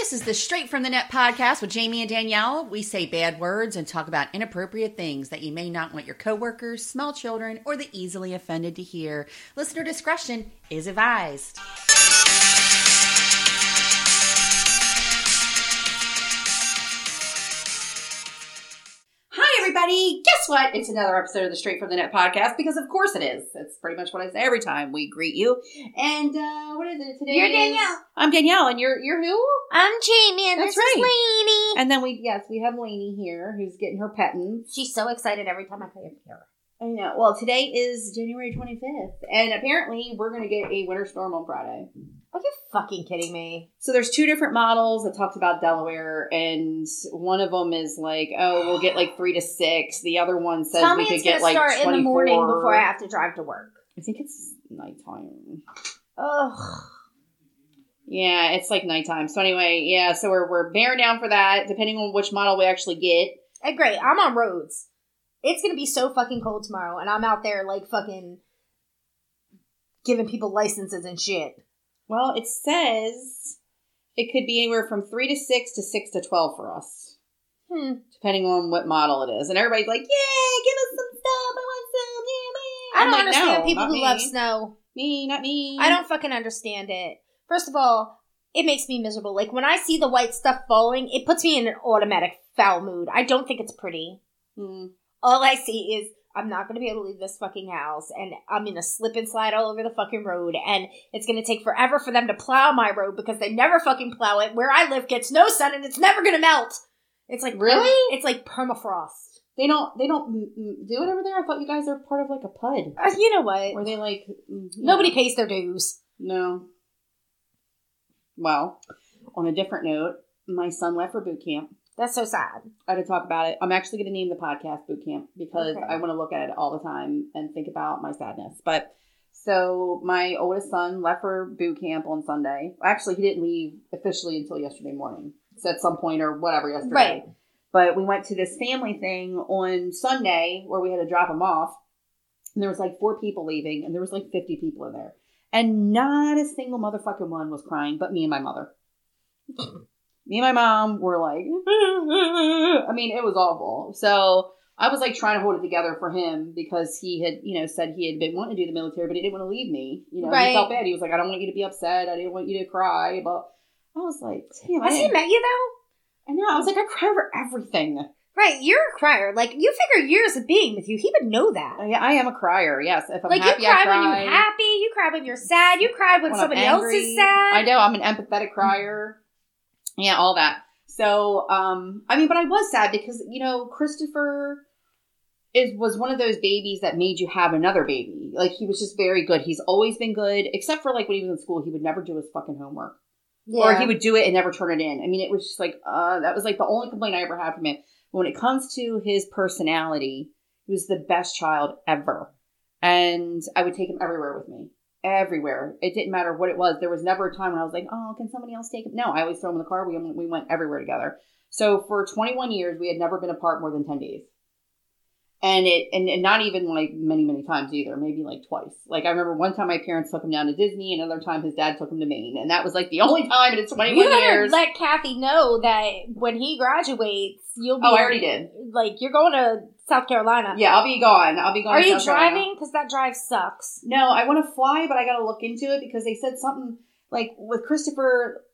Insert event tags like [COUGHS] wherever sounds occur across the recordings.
This is the Straight from the Net podcast with Jamie and Danielle. We say bad words and talk about inappropriate things that you may not want your coworkers, small children, or the easily offended to hear. Listener discretion is advised. Guess what? It's another episode of the Straight from the Net podcast because, of course, it is. It's pretty much what I say every time we greet you. And uh, what is it today? You're is- Danielle. I'm Danielle, and you're you're who? I'm Jamie, and That's this is right. Lainey. And then we yes, we have Lainey here who's getting her petting. She's so excited every time I play a piano. I know. Well, today is January 25th, and apparently we're going to get a winter storm on Friday. Are you fucking kidding me? So there's two different models that talks about Delaware, and one of them is like, oh, we'll get like three to six. The other one says Tell we could get like start 24. in the morning before I have to drive to work. I think it's nighttime. Ugh. Yeah, it's like nighttime. So anyway, yeah, so we're we're bearing down for that, depending on which model we actually get. Hey, great. I'm on roads. It's gonna be so fucking cold tomorrow, and I'm out there like fucking giving people licenses and shit. Well, it says it could be anywhere from three to six to six to twelve for us. Hmm. depending on what model it is. And everybody's like, "Yeah, give us some stuff. I want some. Yeah, man." I don't like, understand no, people who me. love snow. Me, not me. I don't fucking understand it. First of all, it makes me miserable. Like when I see the white stuff falling, it puts me in an automatic foul mood. I don't think it's pretty. Hmm. all I see is I'm not going to be able to leave this fucking house, and I'm gonna slip and slide all over the fucking road, and it's going to take forever for them to plow my road because they never fucking plow it. Where I live gets no sun, and it's never going to melt. It's like Really? It's like permafrost. They don't. They don't do it over there. I thought you guys are part of like a PUD. Uh, you know what? Were they like mm, Nobody know. pays their dues. No. Well, on a different note, my son left for boot camp. That's so sad. I had to talk about it. I'm actually going to name the podcast Boot Camp because Okay. I want to look at it all the time and think about my sadness. But so my oldest son left for boot camp on Sunday. Actually, he didn't leave officially until yesterday morning. So at some point or whatever yesterday. Right. But we went to this family thing on Sunday where we had to drop him off. And there was like four people leaving, and there was like 50 people in there. And not a single motherfucking one was crying, but me and my mother. [LAUGHS] me and my mom were like, [LAUGHS] I mean, it was awful. So I was like trying to hold it together for him because he had, you know, said he had been wanting to do the military, but he didn't want to leave me. You know, Right. he felt bad. He was like, I don't want you to be upset. I didn't want you to cry. But I was like, damn, I, Has he met you though? I know. I was like, I cry over everything. Right, you're a crier. Like you figure years of being with you, he would know that. Oh, I, I am a crier. Yes, if I'm like happy, you cry, I cry. when you're happy, you cry when you're sad, you cry when, when somebody else is sad. I know I'm an empathetic crier. Yeah, all that. So, um, I mean, but I was sad because you know Christopher is was one of those babies that made you have another baby. Like he was just very good. He's always been good, except for like when he was in school, he would never do his fucking homework, or he would do it and never turn it in. I mean, it was just like uh, that was like the only complaint I ever had from him. When it comes to his personality, he was the best child ever, and I would take him everywhere with me everywhere. It didn't matter what it was. There was never a time when I was like, "Oh, can somebody else take him?" No, I always throw him in the car. We we went everywhere together. So for 21 years, we had never been apart more than 10 days, and it and, and not even like many many times either. Maybe like twice. Like I remember one time my parents took him down to Disney, another time his dad took him to Maine, and that was like the only time in 21 You years. let Kathy know that when he graduates, you'll be. Oh, I already did. Like you're going to South Carolina. Yeah, I'll be gone. I'll be gone. Are you South driving? Because that drive sucks. No, I want to fly, but I got to look into it because they said something like with Christopher,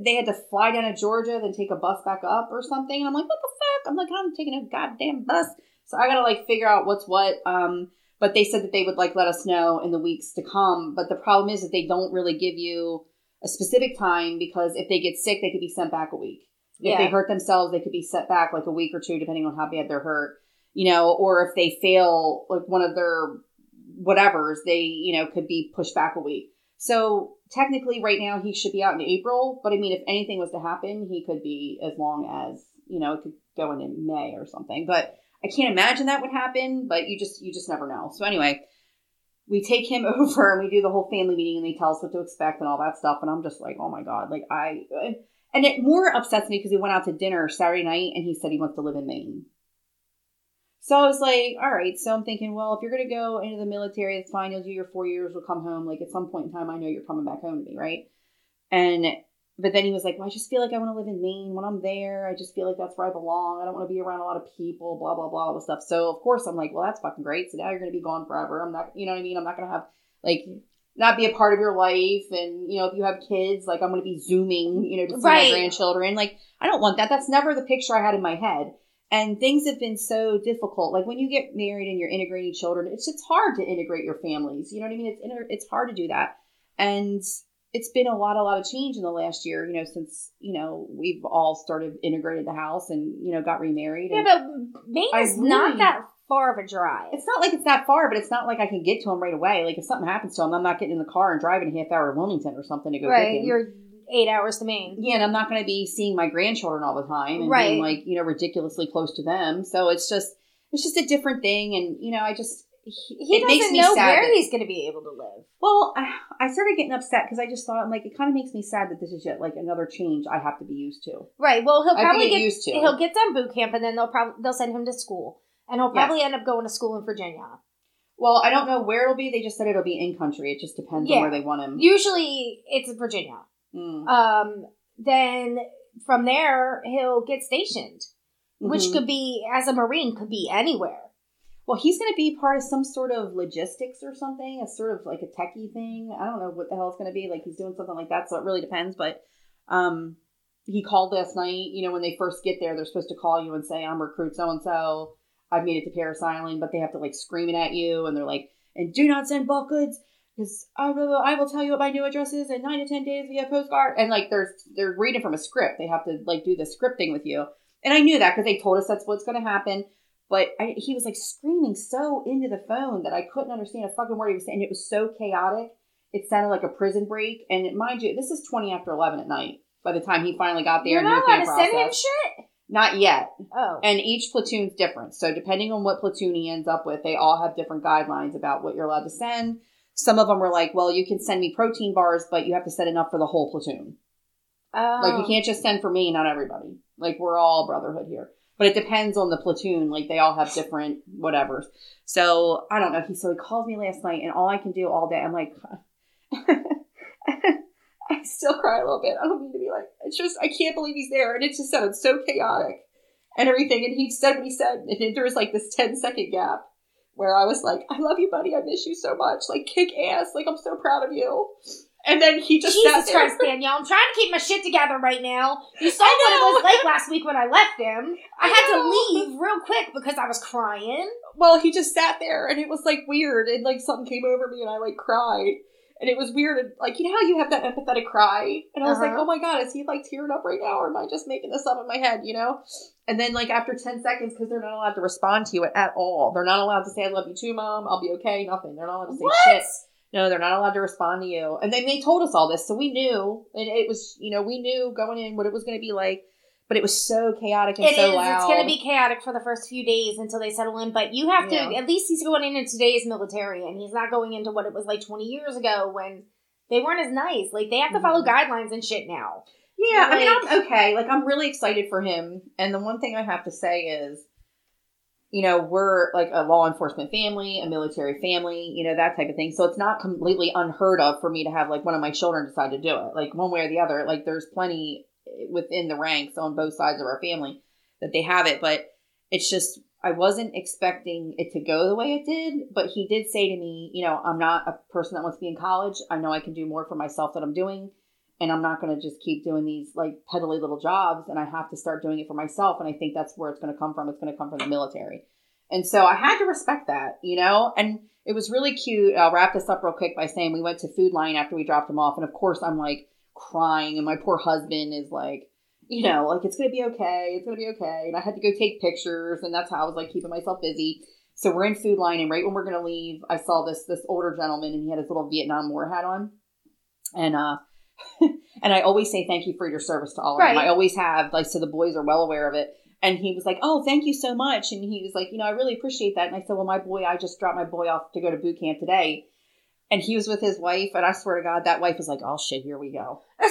they had to fly down to Georgia, then take a bus back up or something. And I'm like, what the fuck? I'm like, I'm taking a goddamn bus. So I got to like figure out what's what. Um, but they said that they would like let us know in the weeks to come. But the problem is that they don't really give you a specific time because if they get sick, they could be sent back a week. If Yeah. they hurt themselves, they could be set back like a week or two, depending on how bad they're hurt. You know, or if they fail like one of their whatever's, they you know could be pushed back a week. So technically, right now he should be out in April. But I mean, if anything was to happen, he could be as long as you know it could go into May or something. But I can't imagine that would happen. But you just you just never know. So anyway, we take him [LAUGHS] over and we do the whole family meeting, and they tell us what to expect and all that stuff. And I'm just like, oh my god, like I. And it more upsets me because he went out to dinner Saturday night and he said he wants to live in Maine. So I was like, all right. So I'm thinking, well, if you're going to go into the military, it's fine. You'll do your four years. We'll come home. Like at some point in time, I know you're coming back home to me, right? And but then he was like, well, I just feel like I want to live in Maine when I'm there. I just feel like that's where I belong. I don't want to be around a lot of people, blah, blah, blah, all this stuff. So, of course, I'm like, well, that's fucking great. So now you're going to be gone forever. I'm not, you know what I mean? I'm not going to have, like, not be a part of your life. And, you know, if you have kids, like, I'm going to be Zooming, you know, to see Right. my grandchildren. Like, I don't want that. That's never the picture I had in my head. And things have been so difficult. Like when you get married and you're integrating children, it's it's hard to integrate your families. You know what I mean? It's it's hard to do that. And it's been a lot, a lot of change in the last year. You know, since you know we've all started integrated the house and you know got remarried. Yeah, And but Maine is not that far of a drive. it's not like it's that far, but it's not like I can get to him right away. Like if something happens to him, I'm not getting in the car and driving a half hour to Wilmington or something to go get right. him. You're eight hours to Maine. Yeah, and I'm not going to be seeing my grandchildren all the time and Right. being like, you know, ridiculously close to them. So it's just, it's just a different thing. And, you know, I just, He it doesn't know where that- he's going to be able to live. well, I, I started getting upset because I just thought, I'm like, it kind of makes me sad that this is yet like another change I have to be used to. Right. Well, he'll probably get get used to. he'll get done boot camp, and then they'll probably they'll send him to school, and he'll Yes. probably end up going to school in Virginia. Well, I don't know where it'll be. They just said it'll be in country. It just depends Yeah. on where they want him. Usually, it's Virginia. Mm. Um, then from there he'll get stationed, which Mhm. could be as a marine could be anywhere. Well, he's going to be part of some sort of logistics or something, a sort of like a techie thing. I don't know what the hell it's going to be. Like he's doing something like that, so it really depends. But um, he called last night. You know, when they first get there, they're supposed to call you and say, "I'm recruit so and so. I've made it to Parris Island," but they have to like scream it at you, and they're like, "And do not send bulk goods." Because I will, I will tell you what my new address is in nine to ten days via postcard. And like, there's they're reading from a script. They have to like do the scripting with you. And I knew that because they told us that's what's going to happen. But I, he was like screaming so into the phone that I couldn't understand a fucking word he was saying. It was so chaotic. It sounded like a prison break. And mind you, this is 20 after 11 at night by the time he finally got there. You're not allowed to send him shit. Not yet. Oh, And each platoon's different. So depending on what platoon he ends up with, they all have different guidelines about what you're allowed to send. Some of them were like, well, you can send me protein bars, but you have to send enough for the whole platoon. oh. Like you oh. can't just send for me, not everybody. Like we're all brotherhood here. But it depends on the platoon. Like they all have different whatever. So I don't know. He so he called me last night, and all I can do all day, I'm like, [LAUGHS] I still cry a little bit. I don't mean to be like, it's just I can't believe he's there, and it just sounded so chaotic and everything. And he said what he said, and then there was like this 10 second gap where I was like, I love you, buddy. I miss you so much. Like kick ass. Like I'm so proud of you. And then he just sat Jesus there. Christ, Danielle! I'm trying to keep my shit together right now. You saw what it was like last week when I left him. I, I had to leave real quick because I was crying. well, he just sat there and it was like weird and like something came over me and I like cried. And it was weird and like you know how you have that empathetic cry? And I was like, Uh-huh. Oh my god, is he like tearing up right now or am I just making this up in my head, you know? And then like after ten seconds, because they're not allowed to respond to you at all. They're not allowed to say I love you too, mom, I'll be okay, nothing. They're not allowed to say What? shit. No, they're not allowed to respond to you. And then they told us all this, so we knew and it was you know, we knew going in what it was gonna be like. But it was so chaotic and It is. so loud. It's going to be chaotic for the first few days until they settle in. But you have to. Yeah. At least he's going into today's military, and he's not going into what it was like 20 years ago when they weren't as nice. Like they have to follow Mhm. guidelines and shit now. Yeah, I mean, I'm okay. Like, I'm really excited for him. And the one thing I have to say is, you know, we're like a law enforcement family, a military family, you know, that type of thing. So it's not completely unheard of for me to have like one of my children decide to do it, like one way or the other. Like, there's plenty within the ranks on both sides of our family that they have it, but it's just. I wasn't expecting it to go the way it did, but he did say to me, you know, I'm not a person that wants to be in college. I know I can do more for myself that I'm doing and I'm not going to just keep doing these like peddly little jobs and I have to start doing it for myself and I think that's where it's going to come from. It's going to come from the military. And so I had to respect that you know? And it was really cute. I'll wrap this up real quick by saying we went to Food Lion after we dropped him off and of course I'm like crying and my poor husband is like you know like it's going to be okay. It's going to be okay. And I had to go take pictures and that's how I was like keeping myself busy. So we're in Food Lion and right when we're going to leave I saw this this older gentleman and he had his little Vietnam War hat on. And uh and I always say thank you for your service to all of them. I always have, like, so the boys are well aware of it. And he was like, "Oh, thank you so much." And he was like, "You know, I really appreciate that." And I said, "Well, my boy, I just dropped my boy off to go to boot camp today." And he was with his wife, and I swear to God, that wife was like, "Oh shit, here we go." [LAUGHS]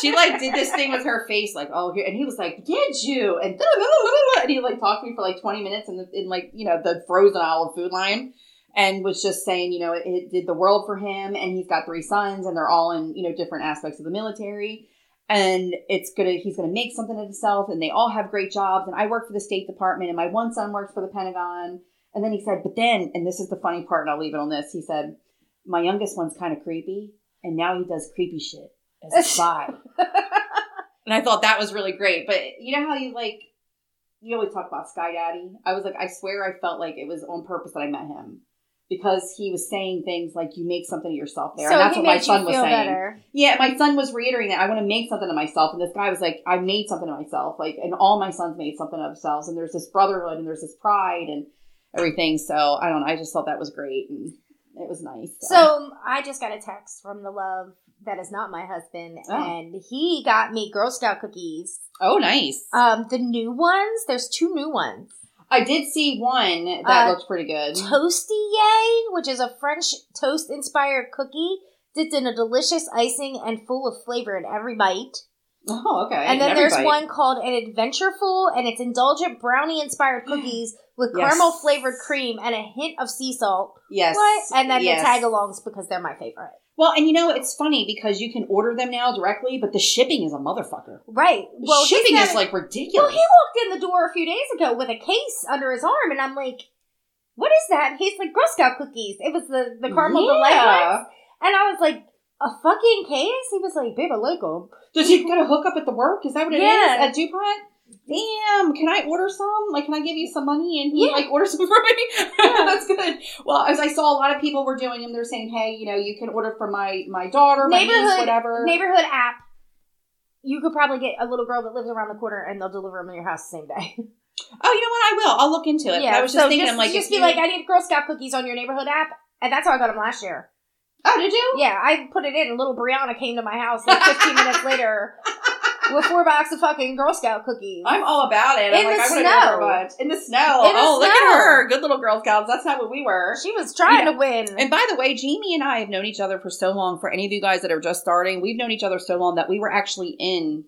She like did this thing with her face, like, "Oh here," and he was like, "Did you?" And [LAUGHS] and he like talked to me for like twenty minutes in, the, in like you know the frozen of Food Lion, and was just saying, you know, it, it did the world for him, and he's got three sons, and they're all in you know different aspects of the military. and it's gonna he's gonna make something of himself and they all have great jobs. And i work for the state department and my one son works for the pentagon. And then he said but then and this is the funny part and i'll leave it on this he said my youngest one's kind of creepy and now he does creepy shit as a spy. [LAUGHS] And i thought that was really great but you know how you like you always talk about sky daddy? I was like i swear i felt like it was on purpose that i met him because he was saying things like you make something of yourself there so and that's what my son was saying better. yeah, my son was reiterating that I want to make something of myself, and this guy was like, "I made something of myself." Like, and all my sons made something of themselves, and there's this brotherhood, and there's this pride, and everything. So I don't know. I just thought that was great, and it was nice. So I just got a text from the love that is not my husband, Oh. and he got me Girl Scout cookies. oh, nice. Um, the new ones. There's two new ones. I did see one that Uh, looked pretty good. Toasty Yay, which is a French toast inspired cookie dipped in a delicious icing and full of flavor in every bite. Oh, okay. and then there's bite. one called an Adventureful, and it's indulgent brownie inspired [GASPS] cookies with Yes. caramel flavored cream and a hint of sea salt. Yes. What? And then yes. the tag alongs because they're my favorite. Well, and you know it's funny because you can order them now directly, but the shipping is a motherfucker. Right. Well, shipping is like Well, he walked in the door a few days ago with a case under his arm, and I'm like, "What is that?" And he's like, "Girl Scout cookies." It was the the caramel delight Yeah. ones, and I was like, "A fucking case?" He was like, "Babe, I like 'em." Does he get a hookup at the work? Is that what it is Yeah. at DuPont? Damn, can I order some? Like, can I give you some money and he Yeah. like order some [LAUGHS] for me? Yeah. [LAUGHS] That's good. Well, as I saw, a lot of people were doing them. They're saying, "Hey, you know, you can order for my my daughter, my niece, whatever." Neighborhood app. You could probably get a little girl that lives around the corner, and they'll deliver them in your house the same day. [LAUGHS] oh, you know what? I will. I'll look into it. But I was just so thinking, just, I'm like, just be like, I need Girl Scout cookies on your neighborhood app, and that's how I got them last year. "Oh, did you?" Yeah, I put it in, and little Brianna came to my house like 15 minutes later with four boxes of fucking Girl Scout cookies. I'm all about it. I'm In like, the I want to go for a snow. bunch. In the snow. In the oh, look at her. Good little Girl Scouts. That's not what we were. She was trying Yeah. to win. And by the way, Jamie and I have known each other for so long. For any of you guys that are just starting, we've known each other so long that we were actually in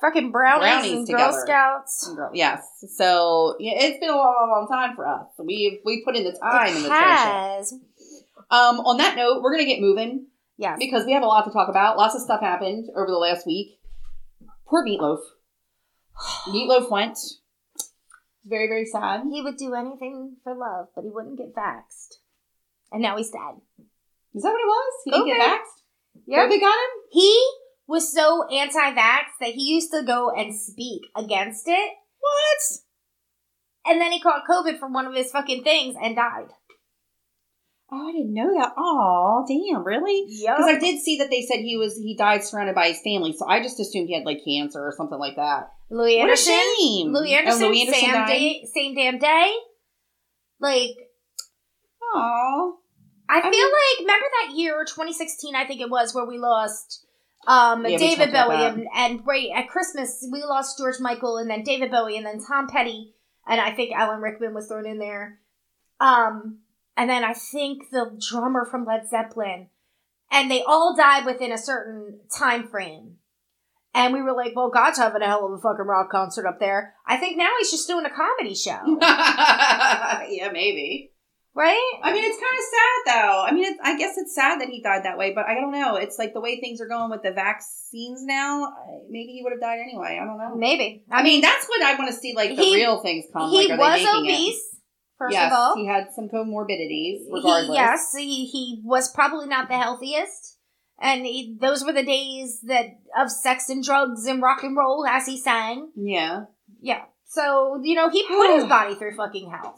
Fucking brownies, Brownies and together. Girl Scouts. Girl, yes. So yeah, it's been a long, long, time for us. We've we put in the time It the has. Um, on that note, we're gonna get moving Yes. because we have a lot to talk about. Lots of stuff happened over the last week. Poor Meatloaf. Meatloaf went. Very, very sad. He would do anything for love, but he wouldn't get vaxxed. And now he's dead. Is that what it was? He didn't get vaxxed. Yeah. they got him. He was so anti-vax that he used to go and speak against it, What? and then he caught COVID from one of his fucking things and died. Oh, I didn't know that. Oh, damn! Really? Yeah. Because I did see that they said he was he died surrounded by his family, so I just assumed he had like cancer or something like that. Louie What a shame! Louie Oh, Anderson, Louie Anderson same died? day, same damn day. Like Oh. I, I feel mean- like remember that year, 2016, I think it was, where we lost um Yeah, David Bowie and, and right at Christmas we lost George Michael and then David Bowie and then Tom Petty and I think Alan Rickman was thrown in there. Um and then I think the drummer from Led Zeppelin. And they all died within a certain time frame. And we were like, well, God's having a hell of a fucking rock concert up there. I think now he's just doing a comedy show. [LAUGHS] yeah, maybe. right? I mean, it's kind of sad though. I mean, it's, I guess it's sad that he died that way, but I don't know. It's like the way things are going with the vaccines now. Maybe he would have died anyway. I don't know. Maybe. I mean, that's what I want to see. Like the He- real things come. he like, was making it? First yes, of all. he had some comorbidities. He- yes, he, he was probably not the healthiest. And he, those were the days that of sex and drugs and rock and roll, as he sang. Yeah, Yeah. So, you know, he put his [SIGHS] body through fucking hell.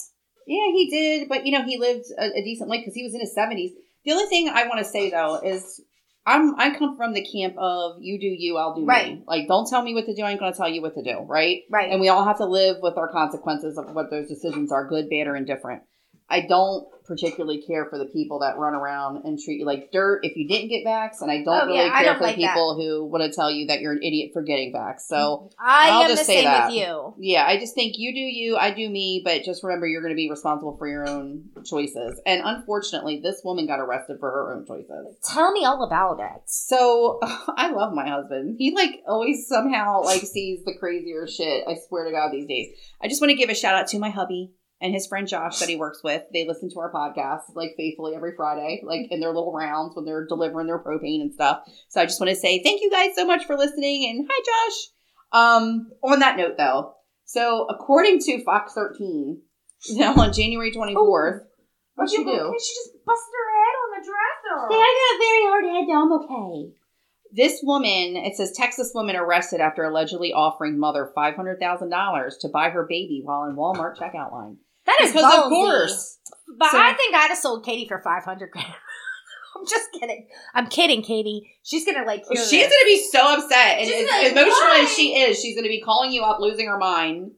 yeah, he did. But you know, he lived a, a decent life because he was in his seventies. The only thing I want to say though is. I'm I come from the camp of you do you, I'll do Right. me. Like don't tell me what to do, I ain't gonna tell you what to do, right? Right. And we all have to live with our consequences of what those decisions are, good, bad, or indifferent. I don't particularly care for the people that run around and treat you like dirt if you didn't get vax, and I don't Oh, really yeah, care don't for like the people who want to tell you that you're an idiot for getting vax. So I I'll am just the say same that. with you. yeah, I just think you do you, I do me, but just remember you're going to be responsible for your own choices. And unfortunately, this woman got arrested for her own choices. Tell me all about it. So [LAUGHS] I love my husband. He like always somehow like sees the crazier shit. I swear to God these days. I just want to give a shout out to my hubby and his friend Josh that he works with. They listen to our podcast like faithfully every Friday, like in their little rounds when they're delivering their propane and stuff. So I just want to say thank you guys so much for listening and hi Josh. Um, on that note though, so according to Fox 13, now on January 24th, what'd she do? She just busted her head on the dresser. Hey, I got a very hard head, though. I'm okay. This woman, it says Texas woman arrested after allegedly offering mother five hundred thousand dollars to buy her baby while in Walmart checkout line. That is because of course. But So- I think I'd have sold Katie for five hundred grand. [LAUGHS] I'm just kidding. I'm kidding, Katie. She's gonna like hear She's this. gonna be so upset, and She's as like, emotional "Why?" as she is, she's gonna be calling you up, losing her mind.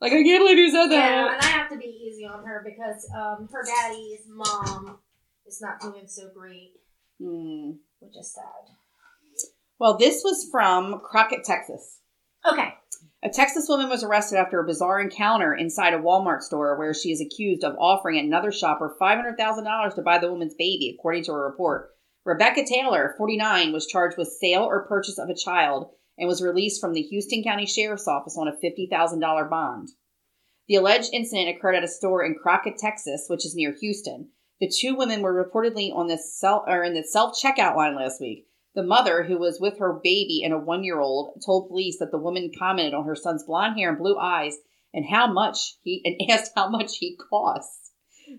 Like I can't believe you said that. Yeah, that. and I have to be easy on her because um, her daddy's mom is not doing so great, Hmm. which is sad. Well, this was from Crockett, Texas. Okay. A Texas woman was arrested after a bizarre encounter inside a Walmart store where she is accused of offering another shopper $500,000 to buy the woman's baby, according to a report. Rebecca Taylor, 49, was charged with sale or purchase of a child and was released from the Houston County Sheriff's Office on a $50,000 bond. The alleged incident occurred at a store in Crockett, Texas, which is near Houston. The two women were reportedly on the self or in the self checkout line last week. The mother, who was with her baby and a one year old, told police that the woman commented on her son's blonde hair and blue eyes and how much he [LAUGHS] and asked how much he costs.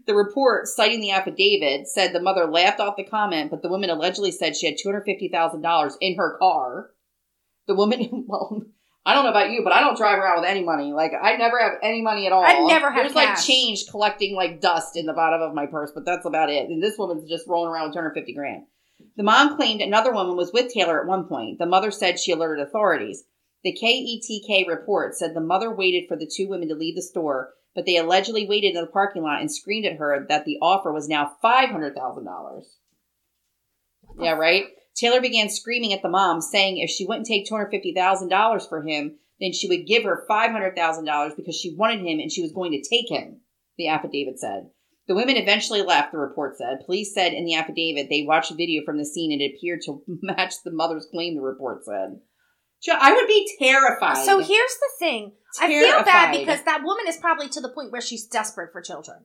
The report, citing the affidavit, said the mother laughed off the comment, but the woman allegedly said she had two hundred fifty thousand dollars in her car. The woman, [LAUGHS] well, I don't know about you, but I don't drive around with any money. Like I never have any money at all. I never have There's like change collecting like dust in the bottom of my purse, but that's about it. And this woman's just rolling around with two hundred fifty grand. The mom claimed another woman was with Taylor at one point. The mother said she alerted authorities. The KETK report said the mother waited for the two women to leave the store, but they allegedly waited in the parking lot and screamed at her that the offer was now $500,000. Yeah, right? Taylor began screaming at the mom, saying if she wouldn't take $250,000 for him, then she would give her $500,000 because she wanted him and she was going to take him, the affidavit said. The women eventually left, the report said. Police said in the affidavit they watched a video from the scene and it appeared to [LAUGHS] match the mother's claim, the report said. I would be terrified. So here's the thing. I feel bad Terrified. because that woman is probably to the point where she's desperate for children.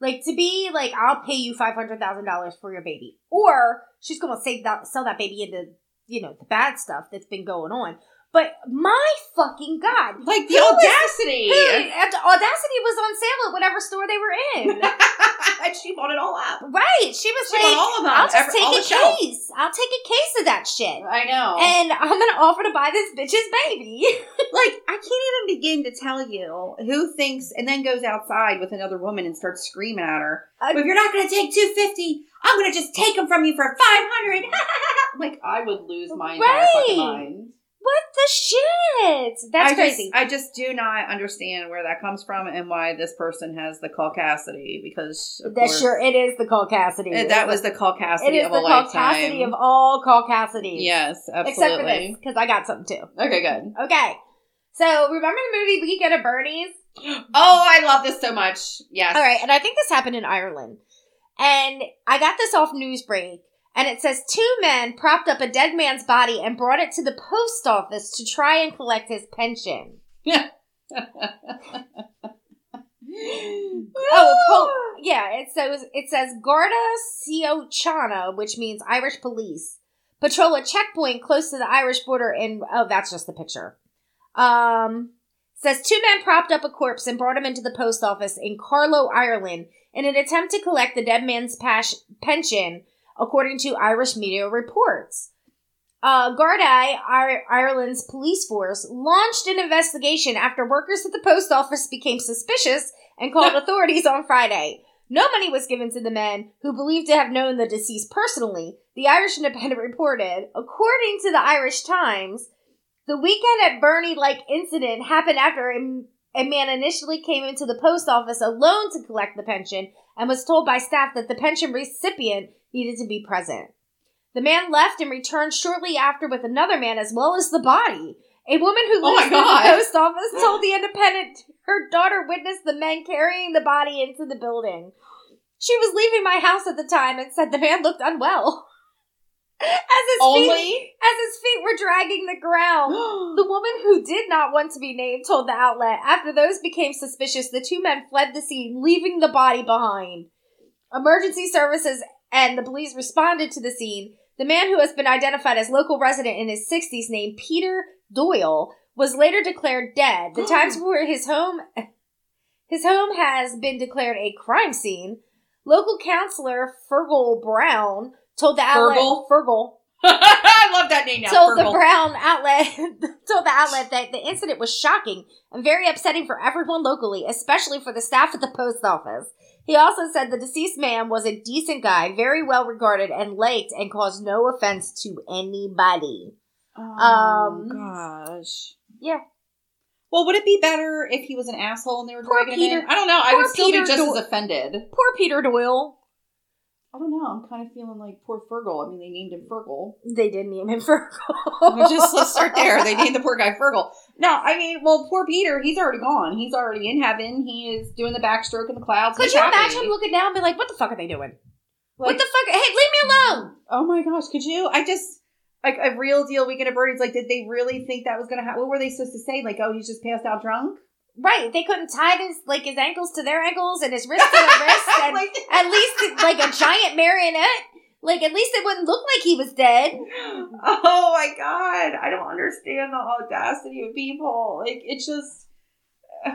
Like to be like, I'll pay you five hundred thousand dollars for your baby, or she's going to save that, sell that baby into you know the bad stuff that's been going on. But my fucking god, like the audacity. Hey, Audacity was on sale at whatever store they were in. [LAUGHS] [LAUGHS] and she bought it all up. right? She was She like, all of them. "I'll just every- take a case. I'll take a case of that shit, I know. and I'm gonna offer to buy this bitch's baby." [LAUGHS] like I can't even begin to tell you who thinks and then goes outside with another woman and starts screaming at her. I- if you're not going to take two fifty, I'm going to just take them from you for five hundred. [LAUGHS] like I would lose my entire fucking mind. What the shit? That's I crazy. Just, I just do not understand where that comes from and why this person has the caucasity because That course, sure it is the caucasity. uh, that was the caucasity it is of the a lifetime. of all caucasities. yes, absolutely. except for this because I got something too. Okay, good. Okay, so remember the movie Weekend at Bernie's? Oh, I love this so much. Yes. All right, and I think this happened in Ireland, and I got this off Newsbreak. And it says two men propped up a dead man's body and brought it to the post office to try and collect his pension. [LAUGHS] Oh, po- yeah. It says it says Garda Síochána, which means Irish police, patrol a checkpoint close to the Irish border. In oh, that's just the picture. Um, says two men propped up a corpse and brought him into the post office in Carlow, Ireland, in an attempt to collect the dead man's pas- pension, according to Irish media reports. Uh, Gardaí, Ir- Ireland's police force, launched an investigation after workers at the post office became suspicious and called [LAUGHS] authorities on Friday. No money was given to the men who believed to have known the deceased personally, the Irish Independent [LAUGHS] reported. According to the Irish Times, the weekend at Bernie like incident happened after a, a man initially came into the post office alone to collect the pension and was told by staff that the pension recipient needed to be present. The man left and returned shortly after with another man as well as the body. A woman who Oh lives in the post office [GASPS] told the Independent her daughter witnessed the men carrying the body into the building. She was leaving my house at the time and said the man looked unwell. [LAUGHS] As his Only. feet, as his feet were dragging the ground. [GASPS] The woman who did not want to be named told the outlet after those became suspicious, the two men fled the scene, leaving the body behind. Emergency services and the police responded to the scene. The man who has been identified as local resident in his 60s named Peter Doyle was later declared dead. The oh. times where his home his home has been declared a crime scene. Local counselor Fergal Browne told the outlet Fergal? Fergal [LAUGHS] I love that name now. told the Browne outlet [LAUGHS] told the outlet that the incident was shocking and very upsetting for everyone locally, especially for the staff at the post office. He also said the deceased man was a decent guy, very well regarded and liked, and caused no offense to anybody. Oh, Um, gosh. Yeah. Well, would it be better if he was an asshole and they were Poor dragging him in? Peter- I don't know. I poor would still Peter be just Doyle. as offended. Poor Peter Doyle. I don't know. I'm kind of feeling like poor Fergal. I mean, they named him Fergal. They did name him [LAUGHS] Fergal. Just let's start there. They named the poor guy Fergal. No, I mean, well, poor Peter. He's already gone. He's already in heaven. He is doing the backstroke in the clouds. Could you happy. imagine looking down and be like, what the fuck are they doing? what the fuck? Hey, leave me alone! Oh my gosh, could you? I just like a real deal weekend at Birdie's. Like, did they really think that was gonna happen? What were they supposed to say? Like, oh, he's just passed out drunk. Right, they couldn't tie his like his ankles to their ankles and his wrists to their wrists, [LAUGHS] and like, at least like a giant marionette. Like at least it wouldn't look like he was dead. oh my god, I don't understand the audacity of people. Like, it's just.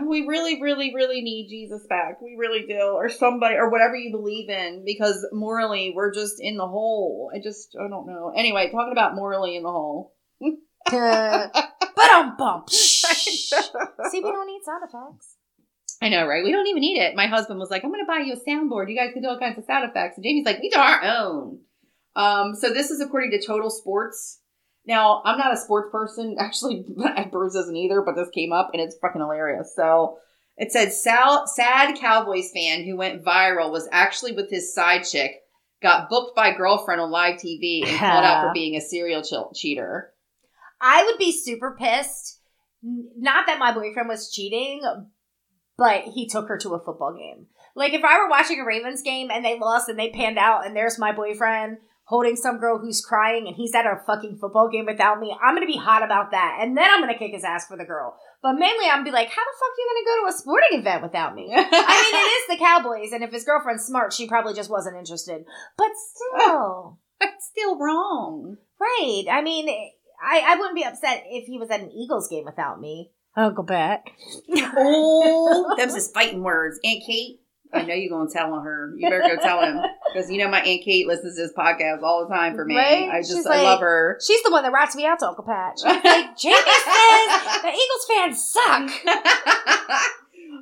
We really, really, really need Jesus back. We really do, or somebody, or whatever you believe in, because morally we're just in the hole. I just, I don't know. Anyway, talking about morally in the hole. but I'm bump. See, [LAUGHS] we don't need sound effects. I know, right? We don't even need it. My husband was like, I'm going to buy you a soundboard. You guys can do all kinds of sound effects. And Jamie's like, we do our own. Um, so this is according to Total Sports. Now, I'm not a sports person. [LAUGHS] Actually, [LAUGHS] Bruce isn't either, but this came up and it's fucking hilarious. So it said, Sal, sad Cowboys fan who went viral was actually with his side chick, got booked by girlfriend on live TV and called out for being a serial ch- cheater. I would be super pissed. Not that my boyfriend was cheating, but he took her to a football game. Like if I were watching a Ravens game and they lost and they panned out and there's my boyfriend holding some girl who's crying and he's at a fucking football game without me, I'm gonna be hot about that. And then I'm gonna kick his ass for the girl. But mainly I'm gonna be like, how the fuck are you gonna go to a sporting event without me? [LAUGHS] I mean, it is the Cowboys, and if his girlfriend's smart, she probably just wasn't interested. But still, [LAUGHS] still wrong. right? I mean, I, I wouldn't be upset if he was at an Eagles game without me. Uncle Pat. Oh, [LAUGHS] them's his fighting words. Aunt Kate, I know you're going to tell on her. You better go tell him. [LAUGHS] Because you know my Aunt Kate listens to this podcast all the time for me. Right? I just, She's I like- love her. She's the one that rats me out to Uncle Pat. She's like, [LAUGHS] Jamie says the Eagles fans suck.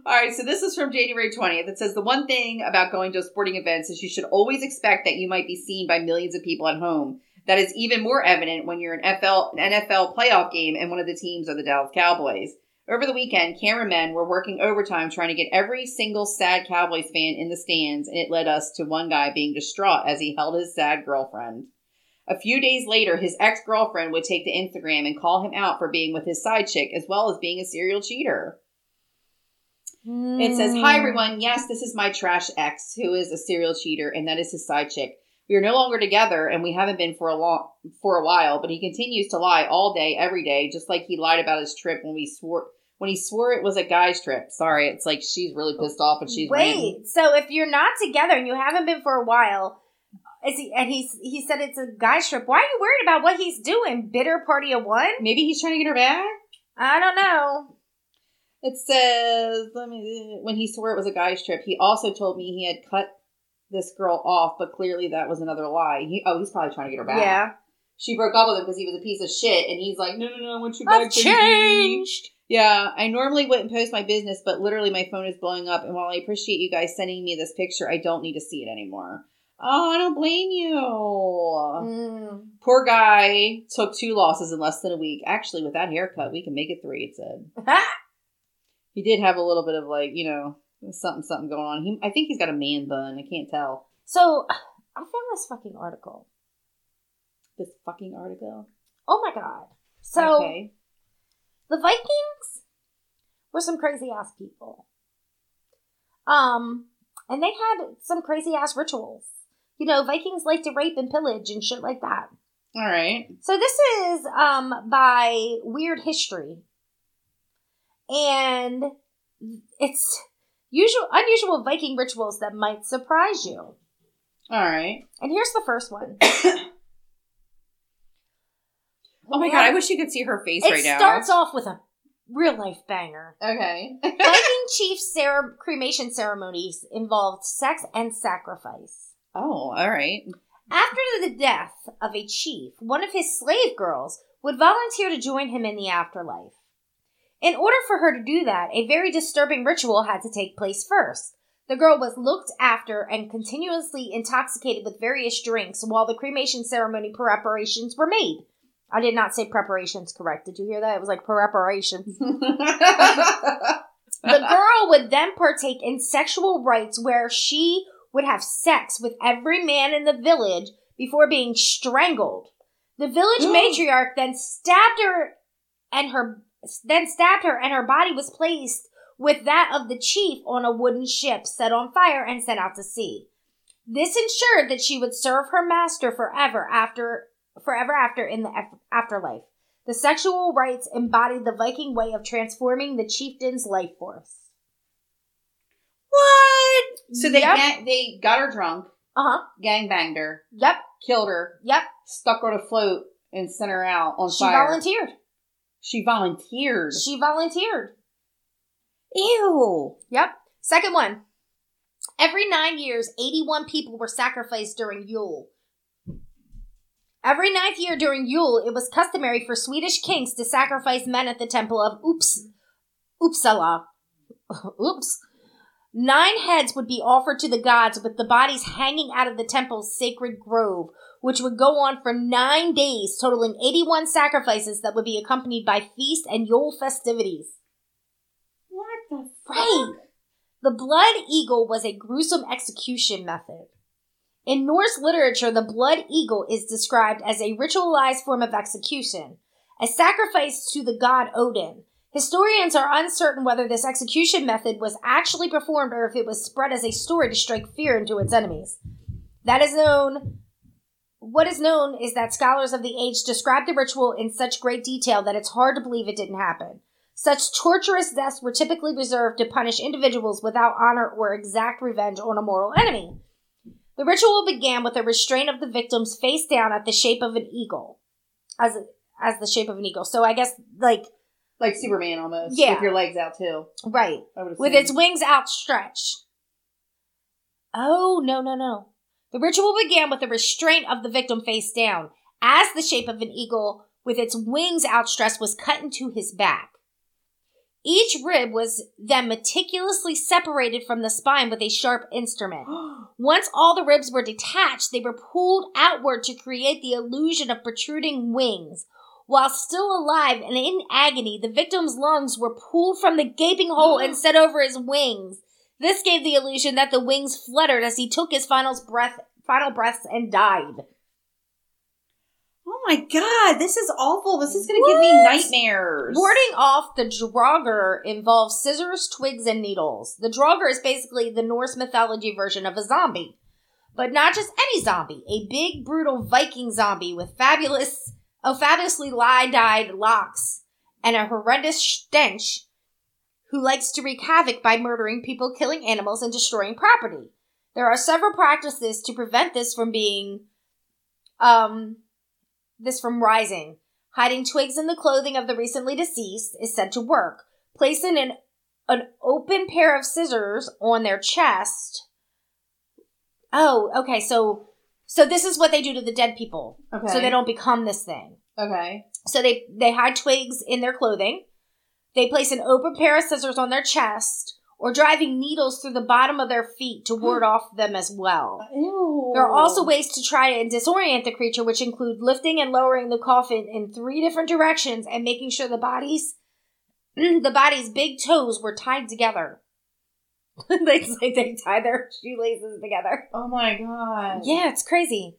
All right, so this is from January 20th. It says the one thing about going to sporting events is you should always expect that you might be seen by millions of people at home. That is even more evident when you're an FL, an NFL playoff game and one of the teams are the Dallas Cowboys. Over the weekend, cameramen were working overtime trying to get every single sad Cowboys fan in the stands, and it led us to one guy being distraught as he held his sad girlfriend. A few days later, his ex girlfriend would take to Instagram and call him out for being with his side chick as well as being a serial cheater. It says, Hi hmm. everyone, yes, this is my trash ex who is a serial cheater and that is his side chick. We are no longer together and we haven't been for a long for a while, but he continues to lie all day, every day, just like he lied about his trip when we swore when he swore it was a guy's trip. Sorry, it's like she's really pissed off and she's Wait, ranting. so if you're not together and you haven't been for a while, is he and he's he said it's a guy's trip, why are you worried about what he's doing? Bitter party of one? Maybe he's trying to get her back? I don't know. It says, let me, when he swore it was a guy's trip, he also told me he had cut this girl off, but clearly that was another lie. He, oh, he's probably trying to get her back. Yeah. She broke up with him because he was a piece of shit, and he's like, no, no, no, I want you I've back. changed. Yeah, I normally wouldn't post my business, but literally my phone is blowing up, and while I appreciate you guys sending me this picture, I don't need to see it anymore. Oh, I don't blame you. Mm. Poor guy took two losses in less than a week. Actually, with that haircut, we can make it three, it said. [LAUGHS] He did have a little bit of like, you know, something something going on. He, I think he's got a man bun. I can't tell. so I found this fucking article. This fucking article. Oh my god. So okay. the Vikings were some crazy ass people. Um, and they had some crazy ass rituals. You know, Vikings like to rape and pillage and shit like that. All right. So this is um by Weird History. And it's usual unusual Viking rituals that might surprise you. All right. And here's the first one. [COUGHS] Oh my god, I wish you could see her face It right now. It starts off with a real life banger. Okay. [LAUGHS] Viking chief cere- cremation ceremonies involved sex and sacrifice. oh, all right. After the death of a chief, one of his slave girls would volunteer to join him in the afterlife. In order for her to do that, a very disturbing ritual had to take place first. The girl was looked after and continuously intoxicated with various drinks while the cremation ceremony preparations were made. I did not say preparations correct. Did you hear that? It was like preparations. [LAUGHS] The girl would then partake in sexual rites where she would have sex with every man in the village before being strangled. The village [GASPS] matriarch then stabbed her and her then stabbed her and her body was placed with that of the chief on a wooden ship set on fire and sent out to sea. This ensured that she would serve her master forever after forever after in the af- afterlife. The sexual rites embodied the Viking way of transforming the chieftain's life force. what? So they Yep. gang- they got her drunk, Uh huh. gang banged her, Yep. killed her, Yep. stuck her to float, and sent her out on She fire. volunteered. She volunteered. She volunteered. Ew. Yep. Second one. Every nine years, 81 people were sacrificed during Yule. Every ninth year during Yule, it was customary for Swedish kings to sacrifice men at the temple of [LAUGHS] Oops, Uppsala. Oops. Nine heads would be offered to the gods with the bodies hanging out of the temple's sacred grove, which would go on for nine days, totaling 81 sacrifices that would be accompanied by feast and Yule festivities. What the Right. The blood eagle was a gruesome execution method. In Norse literature, the blood eagle is described as a ritualized form of execution, a sacrifice to the god Odin. Historians are uncertain whether this execution method was actually performed or if it was spread as a story to strike fear into its enemies. That is known. What is known is that scholars of the age describe the ritual in such great detail that it's hard to believe it didn't happen. Such torturous deaths were typically reserved to punish individuals without honor or exact revenge on a mortal enemy. The ritual began with a restraint of the victims face down at the shape of an eagle, as as the shape of an eagle. So I guess like Like Superman almost. Yeah. With your legs out too. right with its wings outstretched. Oh no no no! The ritual began with the restraint of the victim face down, as the shape of an eagle with its wings outstretched was cut into his back. Each rib was then meticulously separated from the spine with a sharp instrument. [GASPS] Once all the ribs were detached, they were pulled outward to create the illusion of protruding wings. While still alive and in agony, the victim's lungs were pulled from the gaping hole and set over his wings. This gave the illusion that the wings fluttered as he took his final breath, final breaths and died. Oh my god, this is awful. This is gonna give me nightmares. Warding off the Draugr involves scissors, twigs, and needles. The Draugr is basically the Norse mythology version of a zombie. But not just any zombie, a big, brutal Viking zombie with fabulous, oh, fabulously lie-dyed locks and a horrendous stench who likes to wreak havoc by murdering people, killing animals, and destroying property. There are several practices to prevent this from being, um, this from rising. Hiding twigs in the clothing of the recently deceased is said to work. Placing an, an open pair of scissors on their chest. Oh, okay, so so this is what they do to the dead people. Okay. So they don't become this thing. Okay. So they they hide twigs in their clothing. They place an open pair of scissors on their chest or driving needles through the bottom of their feet to ward [GASPS] off them as well. Ew. There are also ways to try and disorient the creature, which include lifting and lowering the coffin in three different directions and making sure the bodies [CLEARS THROAT] the body's big toes were tied together. [LAUGHS] they like they tie their [LAUGHS] shoelaces together. Oh my god. Yeah, it's crazy.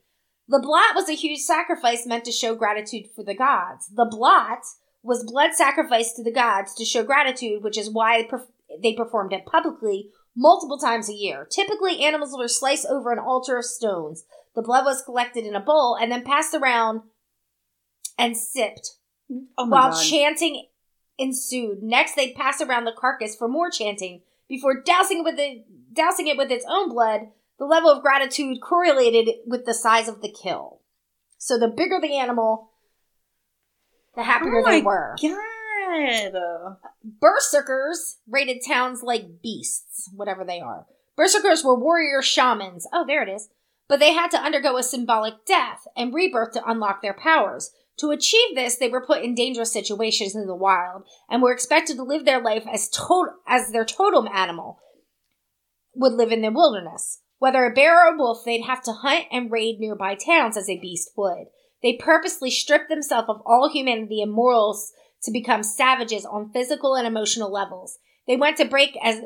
The blot was a huge sacrifice meant to show gratitude for the gods. The blot was blood sacrificed to the gods to show gratitude, which is why they performed it publicly multiple times a year. Typically, animals were sliced over an altar of stones. The blood was collected in a bowl and then passed around and sipped Oh while god. chanting ensued. Next, they'd pass around the carcass for more chanting before dousing it with the dousing it with its own blood. The level of gratitude correlated with the size of the kill. So the bigger the animal, the happier Oh they my were. God. Berserkers raided towns like beasts, whatever they are. Berserkers were warrior shamans. Oh, there it is. But they had to undergo a symbolic death and rebirth to unlock their powers. To achieve this, they were put in dangerous situations in the wild and were expected to live their life as as their totem animal would live in the wilderness. Whether a bear or a wolf, they'd have to hunt and raid nearby towns as a beast would. They purposely stripped themselves of all humanity and morals to become savages on physical and emotional levels. They went to break as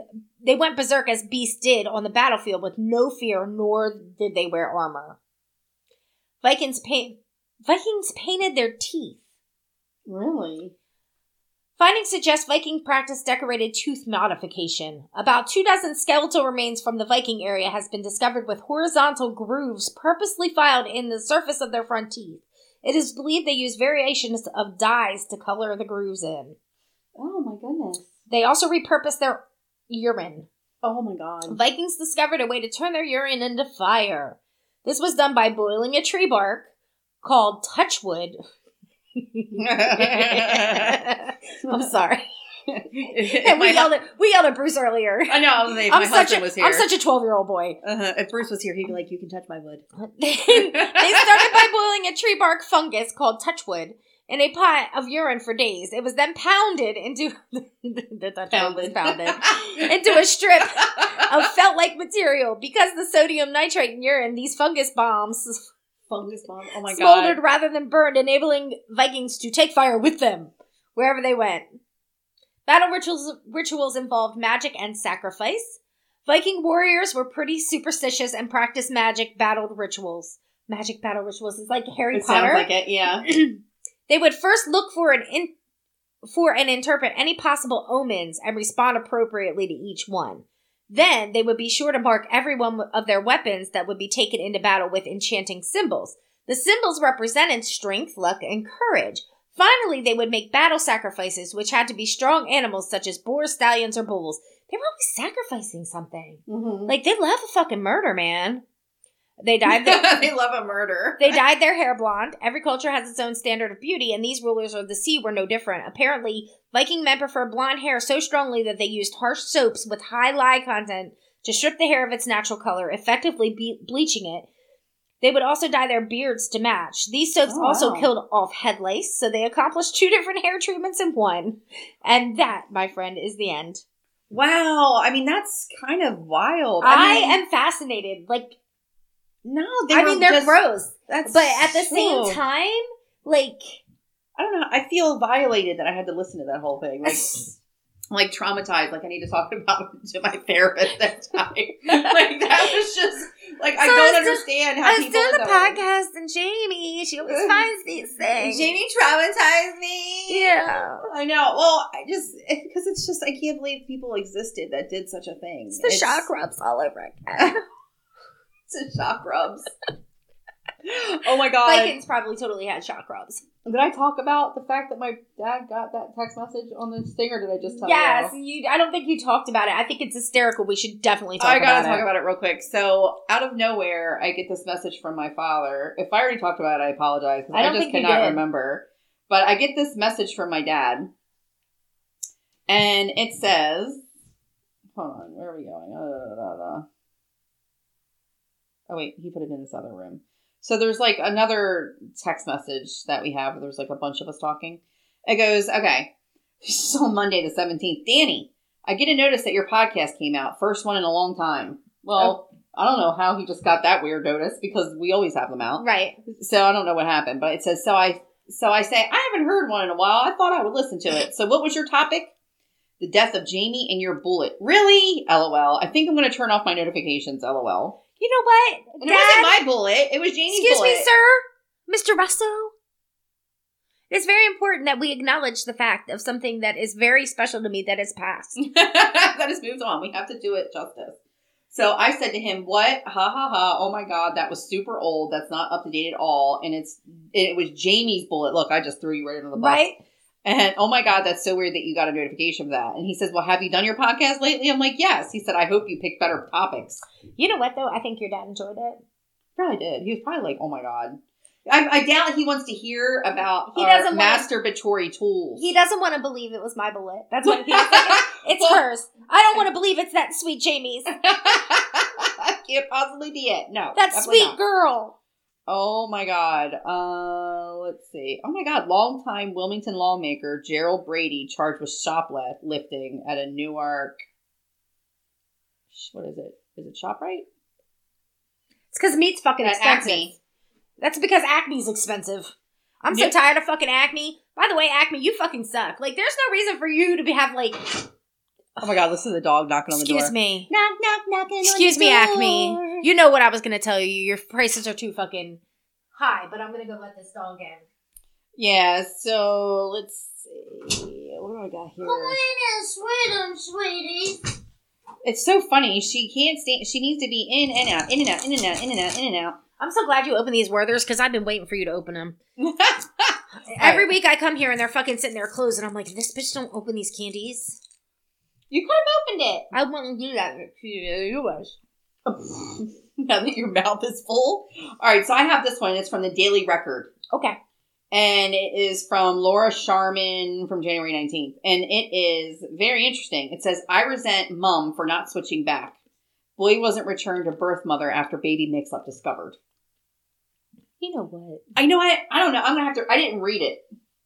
they went berserk as beasts did on the battlefield with no fear, nor did they wear armor. Vikings paint Vikings painted their teeth. Really? Findings suggest Viking practice decorated tooth modification. About two dozen skeletal remains from the Viking area has been discovered with horizontal grooves purposely filed in the surface of their front teeth. It is believed they use variations of dyes to color the grooves in. Oh my goodness. They also repurposed their urine. Oh my god. Vikings discovered a way to turn their urine into fire. This was done by boiling a tree bark called touchwood. [LAUGHS] I'm sorry. [LAUGHS] and we yelled at we yelled at Bruce earlier. I know. If I'm my such husband a was here. I'm such a twelve year old boy. uh-huh. If Bruce was here, he'd be like, "You can touch my wood." [LAUGHS] they started by boiling a tree bark fungus called touchwood in a pot of urine for days. It was then pounded into the touchwood was pounded into a strip of felt like material. Because the sodium nitrate in urine, these fungus bombs fungus bomb. Oh my smoldered god. rather than burned, enabling Vikings to take fire with them wherever they went. Battle rituals rituals involved magic and sacrifice. Viking warriors were pretty superstitious and practiced magic battle rituals. Magic battle rituals is like Harry It Potter. sounds like it. Yeah. [CLEARS THROAT] [CLEARS THROAT] they would first look for an in, for and interpret any possible omens and respond appropriately to each one. Then they would be sure to mark every one of their weapons that would be taken into battle with enchanting symbols. The symbols represented strength, luck, and courage. Finally, they would make battle sacrifices, which had to be strong animals such as boars, stallions, or bulls. They were always sacrificing something. Mm-hmm. Like they love a fucking murder, man. They [LAUGHS] dyed their they love a murder. they dyed their hair blonde. Every culture has its own standard of beauty, and these rulers of the sea were no different. Apparently, Viking men preferred blonde hair so strongly that they used harsh soaps with high lye content to strip the hair of its natural color, effectively be- bleaching it. They would also dye their beards to match. These soaps Oh, also wow. killed off head lice, so they accomplished two different hair treatments in one. And that, my friend, is the end. Wow. I mean, that's kind of wild. I, mean, am fascinated. Like, No, they I were mean, they're just- gross, That's but at the same time, like, I don't know. I feel violated that I had to listen to that whole thing. Like, [LAUGHS] like traumatized. Like I need to talk [LAUGHS] about it to my therapist that time. [LAUGHS] like that was just like I don't I was do- understand how I was people doing are the going. podcast, and Jamie, she always finds these things. Jamie traumatized me. yeah, I know. Well, I just because it's just I can't believe people existed that did such a thing. it's the shock rubs all over again. A shock rubs. oh my god! Vikings probably totally had shock rubs. Did I talk about the fact that my dad got that text message on the thing, or did I just tell you? Yes, you? you. I don't think you talked about it. I think it's hysterical. We should definitely talk about it. I gotta talk it. about it real quick. So, out of nowhere, I get this message from my father. If I already talked about it, I apologize. 'cause I don't just think you cannot did. remember. But I get this message from my dad, and it says, "Hold on, where are we going?" Uh. Oh wait, he put it in this other room. So there's like another text message that we have. There's like a bunch of us talking. It goes, "Okay, So Monday the seventeenth, Danny." I get a notice that your podcast came out, first one in a long time. Well, oh. I don't know how he just got that weird notice because we always have them out. Right. So I don't know what happened, but it says so I so I say I haven't heard one in a while. I thought I would listen to it. So what was your topic? The death of Jamie and your bullet. Really? LOL. I think I'm going to turn off my notifications. LOL. You know what, And it wasn't my bullet. It was Jamie's Excuse bullet. me, sir, Mr. Russell. It's very important that we acknowledge the fact of something that is very special to me that has passed. [LAUGHS] that has moved on. We have to do it justice. So I said to him, "What? Ha ha ha! Oh my god, that was super old. That's not up to date at all. And it's it was Jamie's bullet. Look, I just threw you right under the bus. Right? And oh my god, that's so weird that you got a notification of that. And he says, "Well, have you done your podcast lately?" I'm like, "Yes." He said, "I hope you picked better topics." You know what though? I think your dad enjoyed it. Probably did. He was probably like, "Oh my god." I, I doubt he wants to hear about He doesn't masturbatory tools. He doesn't want to believe it was my bullet. That's what he's [LAUGHS] thinking. It's hers. I don't want to believe it's that sweet Jamie's. [LAUGHS] Can't possibly be it. No, That sweet not. girl. Oh my god. Uh, let's see. Oh my god. Longtime Wilmington lawmaker Gerald Brady charged with shoplifting at a Newark. What is it? Is it Shoprite? It's because meat's fucking At expensive. Acme. That's because Acme's expensive. I'm so tired of fucking Acme. By the way, Acme, you fucking suck. Like, there's no reason for you to be have like. Oh my god. Listen to the dog knocking on the Excuse door. Excuse me. Knock knock knocking. Excuse on the me, door. Acme. Mm-hmm. You know what I was gonna tell you. Your prices are too fucking high, but I'm gonna go let this dog in. Yeah. So let's see. What do I got here? in and sweet sweetie. It's so funny. She can't stand. She needs to be in and out, in and out, in and out, in and out, in and out. I'm so glad you opened these Werthers because I've been waiting for you to open them. [LAUGHS] Every right. week I come here and they're fucking sitting there closed, and I'm like, this bitch don't open these candies. You could have opened it. I wouldn't do that if you was. [LAUGHS] now that your mouth is full. All right, so I have this one. It's from the Daily Record. Okay. And it is from Laura Sharman from January 19th. And it is very interesting. It says, I resent mum for not switching back. Boy wasn't returned to birth mother after baby mix up discovered. You know what? I know, I, I don't know. I'm going to have to, I didn't read it.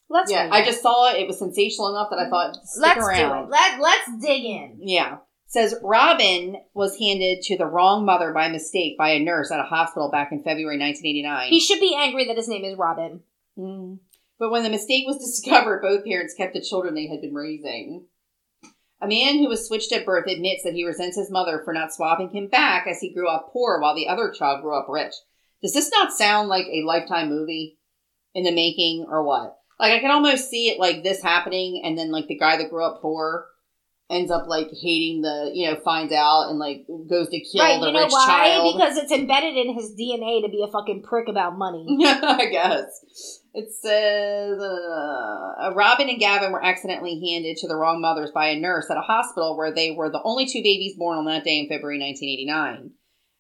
Let's yeah, I just saw it. It was sensational enough that I thought, stick let's around. do it. Let Let's dig in. Yeah. Says Robin was handed to the wrong mother by mistake by a nurse at a hospital back in February 1989. He should be angry that his name is Robin. Mm. But when the mistake was [LAUGHS] discovered, both parents kept the children they had been raising. A man who was switched at birth admits that he resents his mother for not swapping him back as he grew up poor while the other child grew up rich. Does this not sound like a lifetime movie in the making or what? Like I can almost see it like this happening and then like the guy that grew up poor ends up like hating the you know, finds out and like goes to kill right, the you know rich why? child. Because it's embedded in his DNA to be a fucking prick about money. [LAUGHS] I guess. It says uh, Robin and Gavin were accidentally handed to the wrong mothers by a nurse at a hospital where they were the only two babies born on that day in February 1989.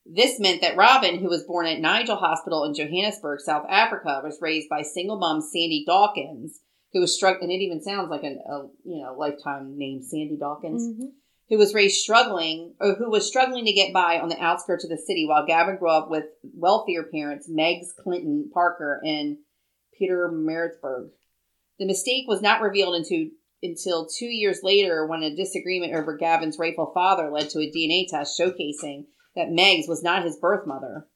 This meant that Robin, who was born at Nigel Hospital in Johannesburg, South Africa, was raised by single mom Sandy Dawkins, who was struck, and it even sounds like an, a you know lifetime name, Sandy Dawkins Mhm. who was raised struggling or who was struggling to get by on the outskirts of the city while Gavin grew up with wealthier parents, Megs Clinton Parker and Peter Maritzburg. The mistake was not revealed into, until two years later when a disagreement over Gavin's rightful father led to a DNA test showcasing that Megs was not his birth mother.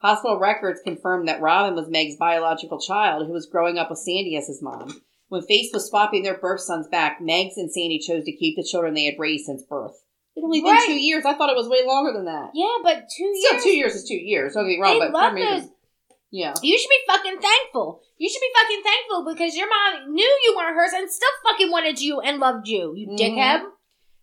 Hospital records confirmed that Robin was Meg's biological child who was growing up with Sandy as his mom. When faced with swapping their birth sons back, Megs and Sandy chose to keep the children they had raised since birth. It only been Right. two years. I thought it was way longer than that. Yeah, but two Still, years. two years is two years. Don't get me wrong, They but for me, those- yeah. You should be fucking thankful. You should be fucking thankful because your mom knew you weren't hers and still fucking wanted you and loved you. You Mhm. dickhead.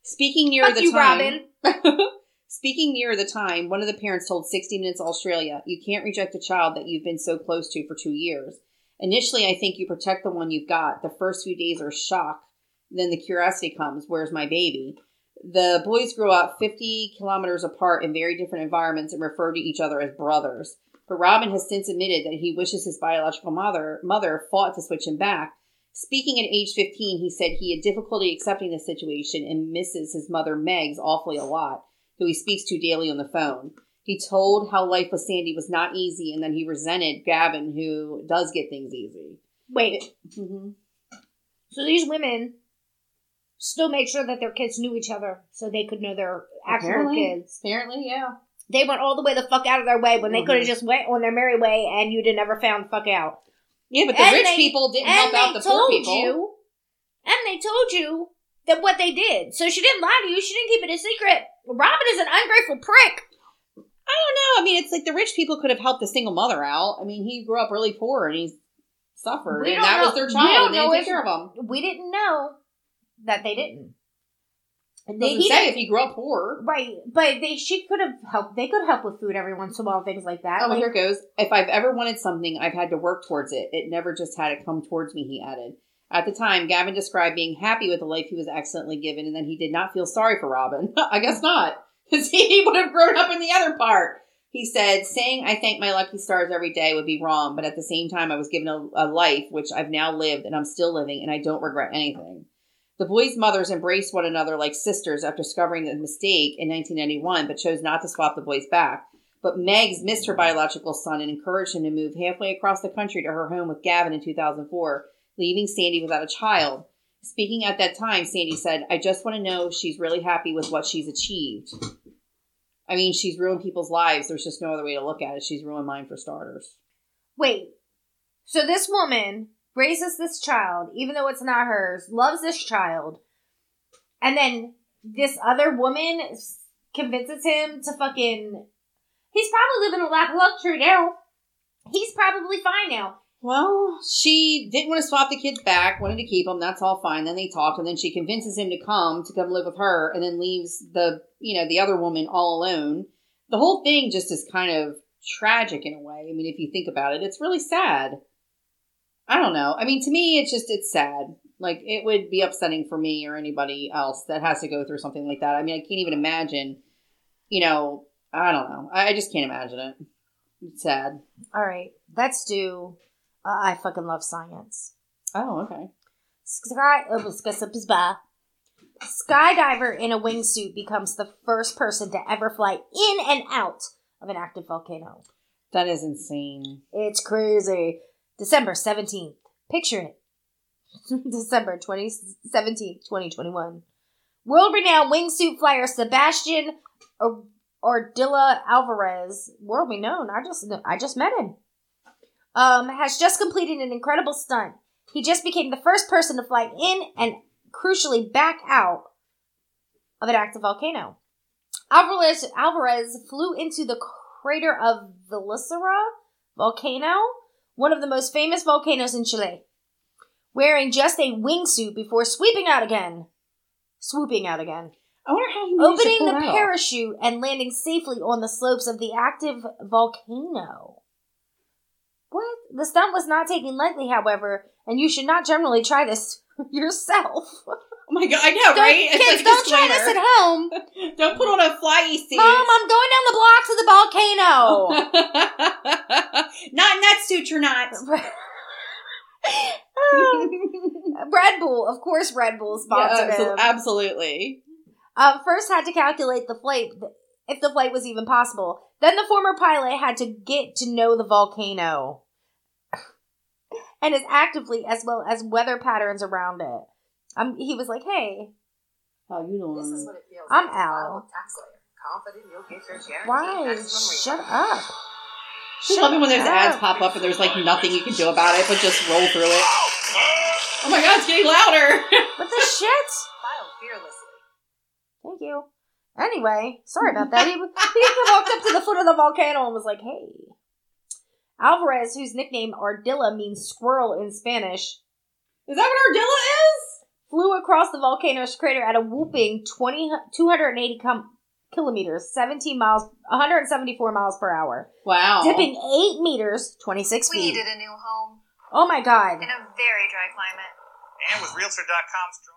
Speaking near Fuck the you, time, Robin. [LAUGHS] Speaking near the time, one of the parents told 60 Minutes Australia, "You can't reject a child that you've been so close to for two years. Initially, I think you protect the one you've got. The first few days are shock. Then the curiosity comes. Where's my baby?" The boys grew up 50 kilometers apart in very different environments and referred to each other as brothers. But Robin has since admitted that he wishes his biological mother mother fought to switch him back. Speaking at age 15, he said he had difficulty accepting the situation and misses his mother Megs awfully a lot, who he speaks to daily on the phone. He told how life with Sandy was not easy and then he resented Gavin, who does get things easy. Wait, Mm-hmm. so these women still make sure that their kids knew each other so they could know their actual Apparently. kids. Apparently, yeah. They went all the way the fuck out of their way when they Mhm. could have just went on their merry way and you'd have never found the fuck out. Yeah, but the And rich they- people didn't help out the poor people. you, and they told you that what they did. So she didn't lie to you. She didn't keep it a secret. Robin is an ungrateful prick. I don't know. I mean, it's like the rich people could have helped the single mother out. I mean, he grew up really poor and he suffered, We and don't that was know- their we child, don't and they know didn't take if- care of him. We didn't know that they didn't. They They, Doesn't he say if he grew up poor. right, but they she could have helped. They could help with food every once in a while, things like that. Oh, Like, here it goes. If I've ever wanted something, I've had to work towards it. It never just had it come towards me, he added. At the time, Gavin described being happy with the life he was accidentally given and that he did not feel sorry for Robin. [LAUGHS] I guess not, because [LAUGHS] he would have grown up in the other part. He said, saying I thank my lucky stars every day would be wrong, but at the same time, I was given a, a life which I've now lived and I'm still living, and I don't regret anything. The boys' mothers embraced one another like sisters after discovering the mistake in 1991, but chose not to swap the boys back. But Megs missed her biological son and encouraged him to move halfway across the country to her home with Gavin in 2004, leaving Sandy without a child. Speaking at that time, Sandy said, I just want to know she's really happy with what she's achieved. I mean, she's ruined people's lives. There's just no other way to look at it. She's ruined mine for starters. Wait. So this woman raises this child, even though it's not hers, loves this child, and then this other woman convinces him to fucking. He's probably living a lap of luxury now. He's probably fine now. Well, she didn't want to swap the kids back, wanted to keep them. That's all fine. Then they talked, and then she convinces him to come to come live with her, and then leaves the you know the other woman all alone. The whole thing just is kind of tragic in a way. I mean, if you think about it, it's really sad. I don't know. I mean, to me, it's just it's sad. Like it would be upsetting for me or anybody else that has to go through something like that. I mean, I can't even imagine. You know, I don't know. I, just can't imagine it. It's sad. All right, let's do. Uh, I fucking love science. Oh, okay. Sky, oh, skydiver in a wingsuit becomes the first person to ever fly in and out of an active volcano. That is insane. It's crazy. December 17th. Picture it. [LAUGHS] December 2017, 2021. World renowned wingsuit flyer Sebastian or- Ardilla Alvarez, world renowned, I just I just met him. Um, has just completed an incredible stunt. He just became the first person to fly in and crucially back out of an active volcano. Alvarez Alvarez flew into the crater of Vilicera volcano, one of the most famous volcanoes in Chile, wearing just a wingsuit before sweeping out again. Swooping out again. I wonder how he Opening the parachute and landing safely on the slopes of the active volcano. What? The stunt was not taken lightly, however, and you should not generally try this [LAUGHS] yourself. Oh my god, I know, Don't- right? It's kids, like don't try this at home. [LAUGHS] Don't put on a flyy suit. Mom, I'm going down the block to the volcano. [LAUGHS] not in that suit, you're not. Red Bull, of course, Red Bull sponsored Yeah, him. abso- absolutely. Um, first had to calculate the flight, if the flight was even possible. Then the former pilot had to get to know the volcano and as actively as well as weather patterns around it. Um, he was like, "Hey, How you doing? This is what it feels I'm like Al. a tax layer. Confident you'll get your why? Shut up." I love it when those Shut ads pop up and there's like nothing you can do about it, but just roll through it. Oh my god, it's getting louder. [LAUGHS] What the shit? File fearlessly. Thank you. Anyway, sorry about that. He, he walked up to the foot of the volcano and was like, hey. Alvarez, whose nickname Ardilla means squirrel in Spanish, is that what Ardilla is? flew across the volcano's crater at a whooping 20, 280 com- kilometers, 17 miles, 174 miles per hour, Wow. dipping 8 meters, 26 We feet. We needed a new home Oh my god. in a very dry climate. And with Realtor.com's drawn.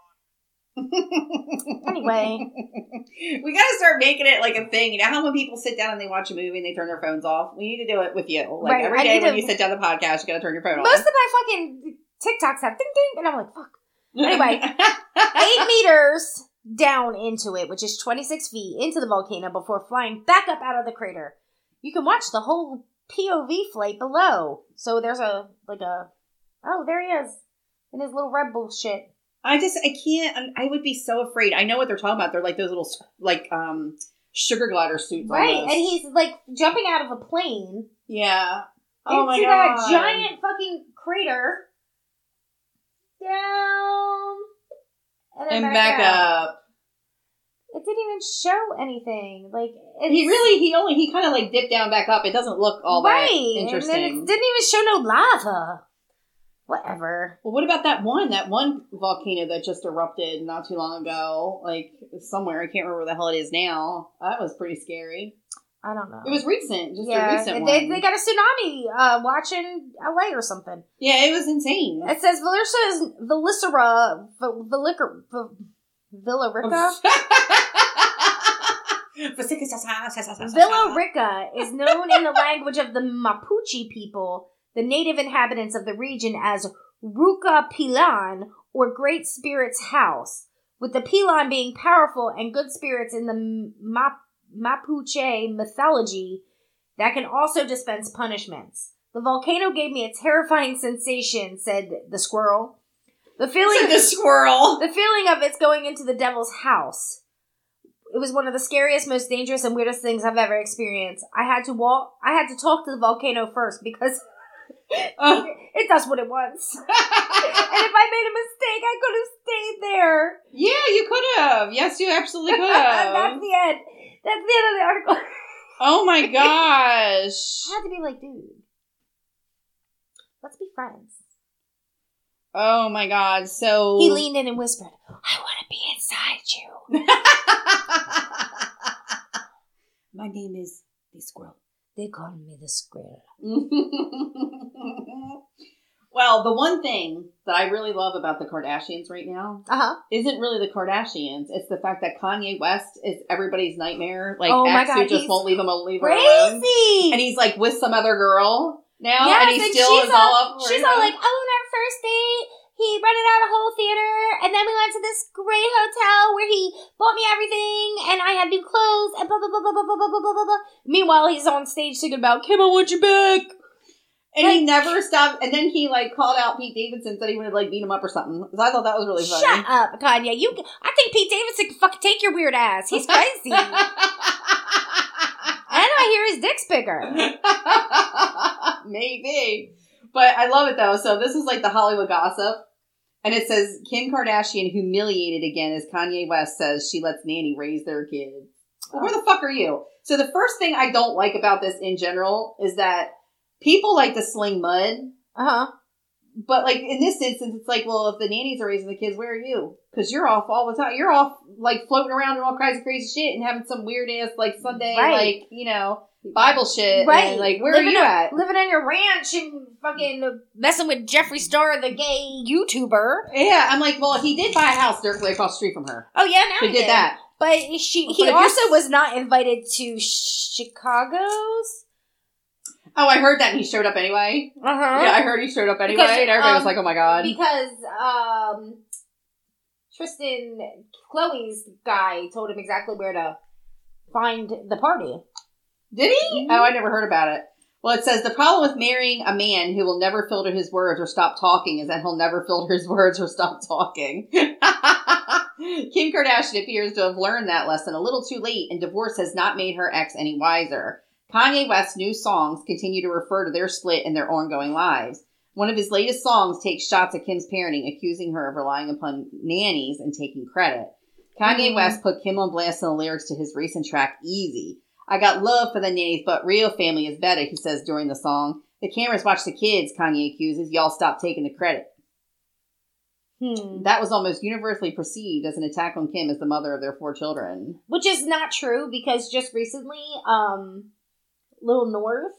Anyway. [LAUGHS] we gotta start making it like a thing. You know how when people sit down and they watch a movie and they turn their phones off? We need to do it with you. Like Right, every day when to- you sit down the podcast, you gotta turn your phone Most off. Most of my fucking TikToks have ding ding, and I'm like, fuck. Anyway. [LAUGHS] 8 meters down into it, which is 26 feet into the volcano before flying back up out of the crater. You can watch the whole POV flight below. So there's a, like a, oh, there he is. In his little Red Bull shit. I just I can't. I'm- would be so afraid. I know what they're talking about. They're like those little like um sugar glider suits. Right, almost. and he's like jumping out of a plane yeah. Oh my into that giant fucking crater. Down. And, then and back out. up. It didn't even show anything. Like He really he only he kind of like dipped down back up. It doesn't look all right, that interesting. and then it didn't even show no lava. Whatever. Well, what about that one? That one volcano that just erupted not too long ago, like somewhere. I can't remember where the hell it is now. That was pretty scary. I don't know. It was recent, just a recent they, one. they got a tsunami uh, watching LA or something. yeah, it was insane. It says Villarica, [LAUGHS] Villicera, Villica, Villarica. Villa Rica is known in the language of the Mapuche people, the native inhabitants of the region, as Ruka Pilan, or Great Spirit's House, with the Pilan being powerful and good spirits in the Map- Mapuche mythology that can also dispense punishments. The volcano gave me a terrifying sensation, said the squirrel. The feeling the squirrel. [LAUGHS] the feeling of it's going into the devil's house. It was one of the scariest, most dangerous, and weirdest things I've ever experienced. I had to walk. I had to talk to the volcano first because Uh, it does what it wants. [LAUGHS] and if I made a mistake, I could have stayed there. yeah, you could have. Yes, you absolutely [LAUGHS] could have. That's the end. That's the end of the article. [LAUGHS] oh my gosh. I had to be like, dude, let's be friends. Oh my god. So He leaned in and whispered, "I want to be inside you." My name is the squirrel. They call me the squirrel. [LAUGHS] well, the one thing that I really love about the Kardashians right now Uh huh. isn't really the Kardashians. It's the fact that Kanye West is everybody's nightmare. Like Oh my ex God, who just won't leave him leave her alone. Crazy. And he's like with some other girl now, Yes, and he and still she's is all up. all, for she's all like, oh, on our first date, he rented out a whole theater, and then we went to this great hotel where he bought me everything, and I had new clothes, and blah blah blah blah blah blah blah blah blah. blah. Meanwhile, he's on stage singing about Kim, I want you back. and he never stopped. And then he like called out Pete Davidson, said he would like beat him up or something. So I thought that was really funny. Shut up, Kanye. You, I think Pete Davidson can fucking take your weird ass. He's crazy, [LAUGHS] and I hear his dick's bigger. [LAUGHS] Maybe. But I love it though. So this is like the Hollywood gossip. And it says Kim Kardashian humiliated again as Kanye West says she lets Nanny raise their kids. Well, where the fuck are you? So the first thing I don't like about this in general is that people like to sling mud. Uh huh. But like in this instance, it's like, well, if the nannies are raising the kids, where are you? Because you're off all the time. You're off like floating around in all kinds of crazy shit and having some weird ass like Sunday Right. like you know Bible shit. Right. And, like where living are you on, at? Living on your ranch and fucking messing with Jeffree Star, the gay YouTuber. Yeah, I'm like, well, he did buy a house directly across the street from her. Oh yeah, now He he did that. But she, he if also was not invited to Chicago's. Oh, I heard that and he showed up anyway. Uh huh. Yeah, I heard he showed up anyway, Because, and everybody was um, like, "Oh my god!" Because um, Tristan, Khloé's guy, told him exactly where to find the party. Did he? Mhm. Oh, I never heard about it. Well, it says the problem with marrying a man who will never filter his words or stop talking is that he'll never filter his [LAUGHS] words or stop talking. [LAUGHS] Kim Kardashian appears to have learned that lesson a little too late, and divorce has not made her ex any wiser. Kanye West's new songs continue to refer to their split and their ongoing lives. One of his latest songs takes shots at Kim's parenting, accusing her of relying upon nannies and taking credit. Kanye Mhm. West put Kim on blast in the lyrics to his recent track, Easy. I got love for the nannies, but real family is better, he says during the song. The cameras watch the kids, Kanye accuses. Y'all stop taking the credit. Hmm. That was almost universally perceived as an attack on Kim as the mother of their four children. Which is not true because just recently, um, Little North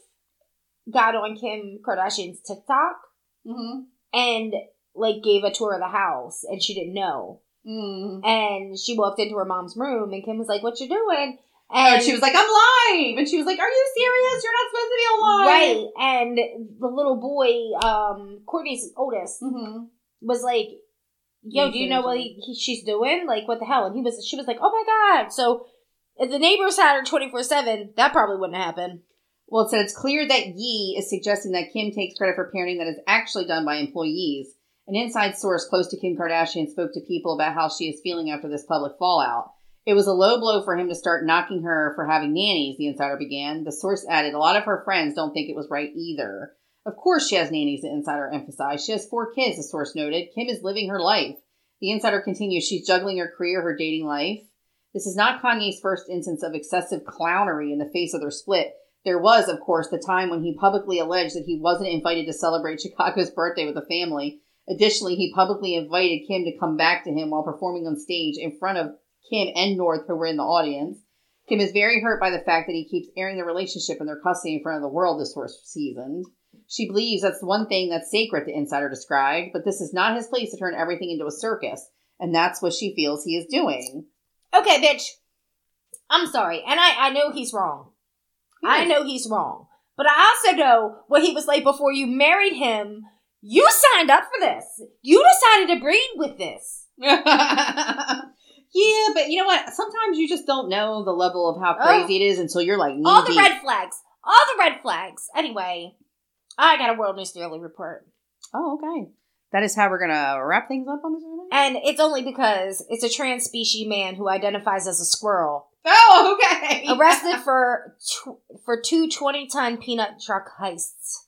got on Kim Kardashian's TikTok Mm-hmm. and like gave a tour of the house and she didn't know. Mm. And she walked into her mom's room and Kim was like, What you doing? And she was like, I'm live! And she was like, Are you serious? You're not supposed to be alive! Right. And the little boy, um, Kourtney's oldest, Mm-hmm. was like, Yo, do you know what he, he, she's doing? Like, what the hell? And he was, she was like, Oh my God. So if the neighbors had her 24 7, that probably wouldn't happen. Well, it said it's clear that Ye is suggesting that Kim takes credit for parenting that is actually done by employees. An inside source close to Kim Kardashian spoke to people about how she is feeling after this public fallout. It was a low blow for him to start knocking her for having nannies, the insider began. The source added, a lot of her friends don't think it was right either. Of course she has nannies, the insider emphasized. She has four kids, the source noted. Kim is living her life. The insider continues, she's juggling her career, her dating life. This is not Kanye's first instance of excessive clownery in the face of their split. There was, of course, the time when he publicly alleged that he wasn't invited to celebrate [LAUGHS] Chicago's birthday with the family. Additionally, he publicly invited Kim to come back to him while performing on stage in front of Kim and North, who were in the audience. Kim is very hurt by the fact that he keeps airing the relationship and their custody in front of the world this first season. She believes that's the one thing that's sacred, the insider described, but this is not his place to turn everything into a circus, and that's what she feels he is doing. Okay, bitch. I'm sorry, and I I know he's wrong. I know he's wrong, but I also know what he was like before you married him. You signed up for this. You decided to breed with this. [LAUGHS] yeah, but you know what? Sometimes you just don't know the level of how Oh. crazy it is until you're like All the red flags. All the red flags. Anyway, I got a World News Daily report. Oh, okay. That is how we're gonna wrap things up on this. one? And it's only because it's a trans species man who identifies as a squirrel. Oh, okay. [LAUGHS] Arrested for tw- for two 20 ton peanut truck heists.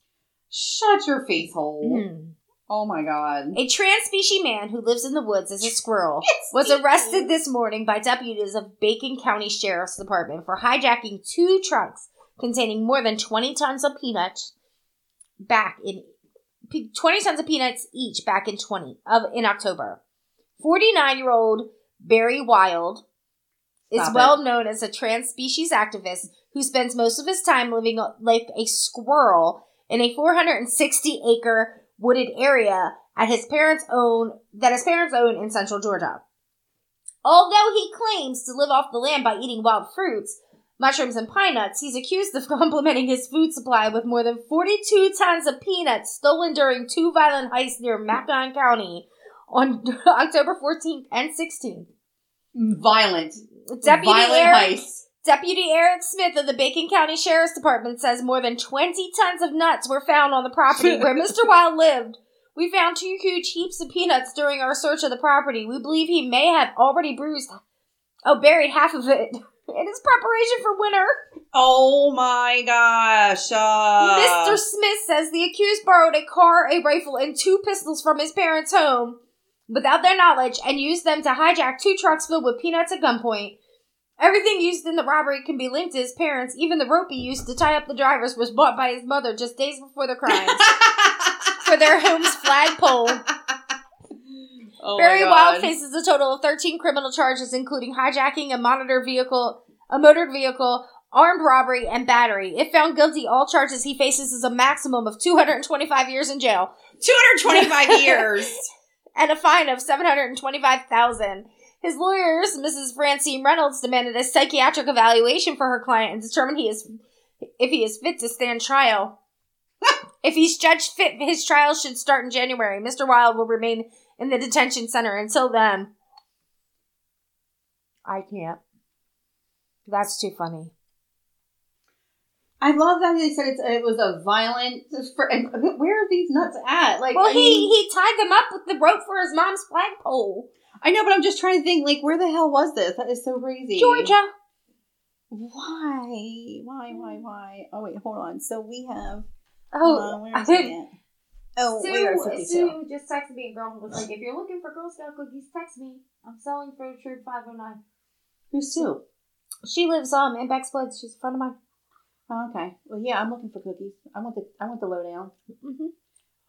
Shut your face hole. Hmm. Oh my god. A trans species man who lives in the woods as a squirrel was arrested this morning by deputies of Bacon County Sheriff's Department for hijacking two trucks containing more than 20 tons of peanuts back in 20 tons of peanuts each back in 20 of in October. 49-year-old Barry Wild is Stop it. well known as a trans species activist who spends most of his time living like a squirrel in a 460 acre wooded area at his parents' own that his parents own in central Georgia. Although he claims to live off the land by eating wild fruits, mushrooms, and pine nuts, he's accused of [LAUGHS] complementing his food supply with more than 42 tons of peanuts stolen during two violent heists near Macon County on [LAUGHS] October 14th and 16th. Violent. Deputy Violent Eric, heist. Deputy Eric Smith of the Bacon County Sheriff's Department says more than 20 tons of nuts were found on the property where [LAUGHS] Mr. Wild lived. We found two huge heaps of peanuts during our search of the property. We believe he may have already bruised, oh, buried half of it [LAUGHS] in his preparation for winter. Oh my gosh. Uh, Mr. Smith says the accused borrowed a car, a rifle, and two pistols from his parents' home without their knowledge and used them to hijack two trucks filled with peanuts at gunpoint. Everything used in the robbery can be linked to his parents. Even the rope he used to tie up the drivers was bought by his mother just days before the crimes [LAUGHS] for their home's flagpole. [LAUGHS] oh Barry Wild faces a total of 13 criminal charges, including hijacking a monitor vehicle, a motored vehicle, armed robbery, and battery. If found guilty, all charges he faces is a maximum of 225 years in jail 225 years. [LAUGHS] and a fine of 725,000. His lawyers, Mrs. Francine Reynolds, demanded a psychiatric evaluation for her client and determined he is if he is fit to stand trial. [LAUGHS] if he's judged fit, his trial should start in January. Mr. Wild will remain in the detention center until then. I can't. That's too funny. I love that they said it's, it was a violent. For, where are these nuts at? Like, Well, I he he tied them up with the rope for his mom's flagpole. I know, but I'm just trying to think. Like, where the hell was this? That is so crazy. Georgia. Why? Why? Why? Why? Oh wait, hold on. So we have. Oh, uh, where is it? Oh, Sue, we are 52. Sue just texted me and girl who was like, if you're looking for Girl Scout cookies, text me. I'm selling for a Troop 509. Who's Sue? She lives um in Beck's Woods. She's a friend of mine. Oh, okay. Well, yeah, I'm looking for cookies. I want the I want the lowdown. Mm-hmm.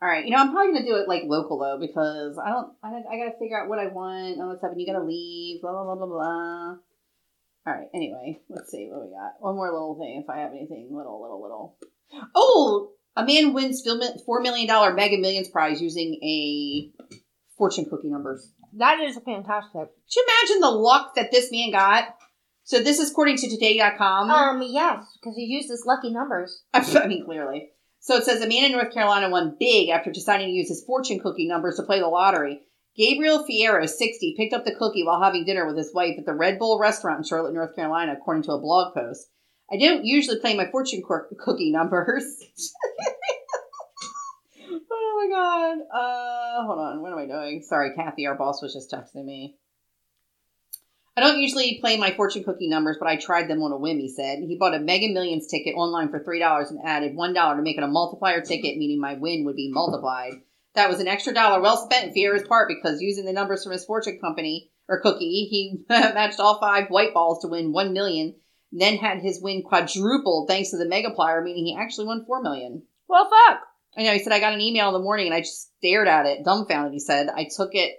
All right, you know I'm probably gonna do it like local though because I don't I, I gotta figure out what I want and that stuff and you gotta leave blah blah blah blah blah. All right. Anyway, let's see what we got. One more little thing if I have anything little little little. Oh, a man wins four million dollar Mega Millions prize using a fortune cookie numbers. That is fantastic. Could you imagine the luck that this man got? So this is according to Today.com. Um, yes, because he used his lucky numbers. [LAUGHS] I mean, clearly. So it says a man in North Carolina won big after deciding to use his fortune cookie numbers to play the lottery. Gabriel Fierro, 60, picked up the cookie while having dinner with his wife at the Red Bull restaurant in Charlotte, North Carolina, according to a blog post. I don't usually play my fortune cookie numbers. [LAUGHS] oh my god. Uh, hold on. What am I doing? Sorry, Kathy, our boss, was just texting me. I don't usually play my fortune cookie numbers, but I tried them on a whim, he said. He bought a Mega Millions ticket online for $3 and added $1 to make it a multiplier ticket, meaning my win would be multiplied. That was an extra dollar well spent in Fierro's part because using the numbers from his fortune company or cookie, he [LAUGHS] matched all five white balls to win $1 million. then had his win quadrupled thanks to the Megaplier, meaning he actually won four million. Well, fuck. I know he said I got an email in the morning and I just stared at it, dumbfounded. He said I took it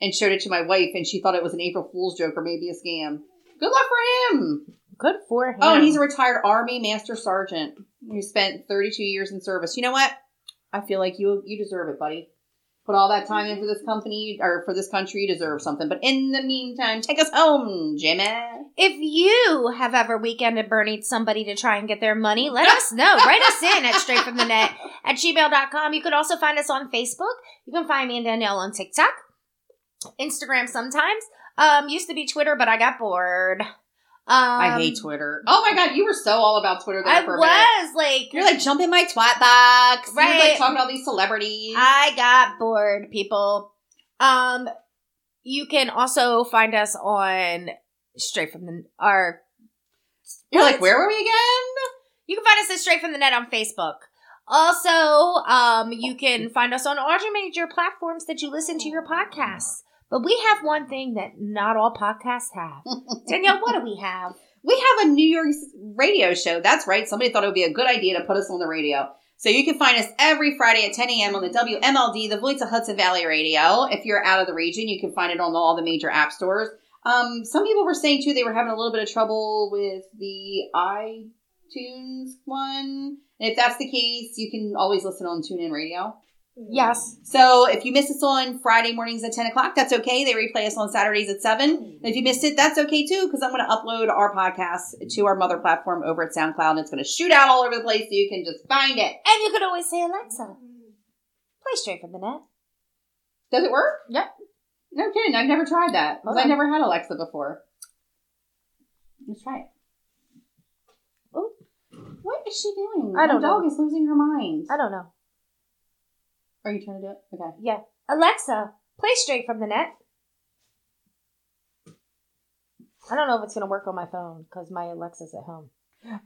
and showed it to my wife, and she thought it was an April Fool's joke or maybe a scam. Good luck for him. Good for him. Oh, and he's a retired Army Master Sergeant who spent 32 years in service. You know what? I feel like you you deserve it, buddy. Put all that time in for this company or for this country, you deserve something. But in the meantime, take us home, Jimmy. If you have ever weekended Bernie somebody to try and get their money, let us know. Write us in at straightfromthenet at gmail.com. You can also find us on Facebook. You can find me and Danielle on TikTok, Instagram sometimes. Um, used to be Twitter, but I got bored. Um, I hate Twitter. Oh my god, you were so all about Twitter there I for a minute. was like, You're like, jumping my twat box. You're Right. like talking about these celebrities. I got bored, people. Um, you can also find us on straight from the our. You're like, where were we again? You can find us at straight from the net on Facebook. Also, um, you can find us on all your major platforms that you listen to your podcasts. But we have one thing that not all podcasts have. [LAUGHS] Danielle, what do we have? We have a New York radio show. That's right. Somebody thought it would be a good idea to put us on the radio. So you can find us every Friday at 10 a.m. on the WMLD, the voice of Hudson Valley Radio. If you're out of the region, you can find it on all the major app stores. Um, some people were saying too they were having a little bit of trouble with the iTunes one. And if that's the case, you can always listen on TuneIn Radio. Yes. So if you miss us on Friday mornings at 10 o'clock, that's okay. They replay us on Saturdays at 7. And if you missed it, that's okay too, because I'm going to upload our podcast to our mother platform over at SoundCloud, and it's going to shoot out all over the place so you can just find it. And you could always say, Alexa, play straight from the net. Does it work? Yep. No kidding. I've never tried that, because I Okay. never had Alexa before. Let's try it. Oh. What is she doing? I don't My dog is losing her mind. I don't know. Are you trying to do it? Okay. Yeah. Alexa, play straight from the net. I don't know if it's going to work on my phone because my Alexa's at home.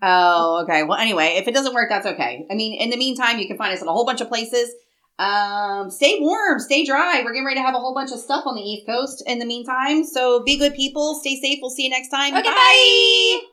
Oh, okay. Well, anyway, if it doesn't work, that's okay. I mean, in the meantime, you can find us in a whole bunch of places. Um, stay warm, stay dry. We're getting ready to have a whole bunch of stuff on the East Coast in the meantime. So be good people, stay safe. We'll see you next time. Okay, bye.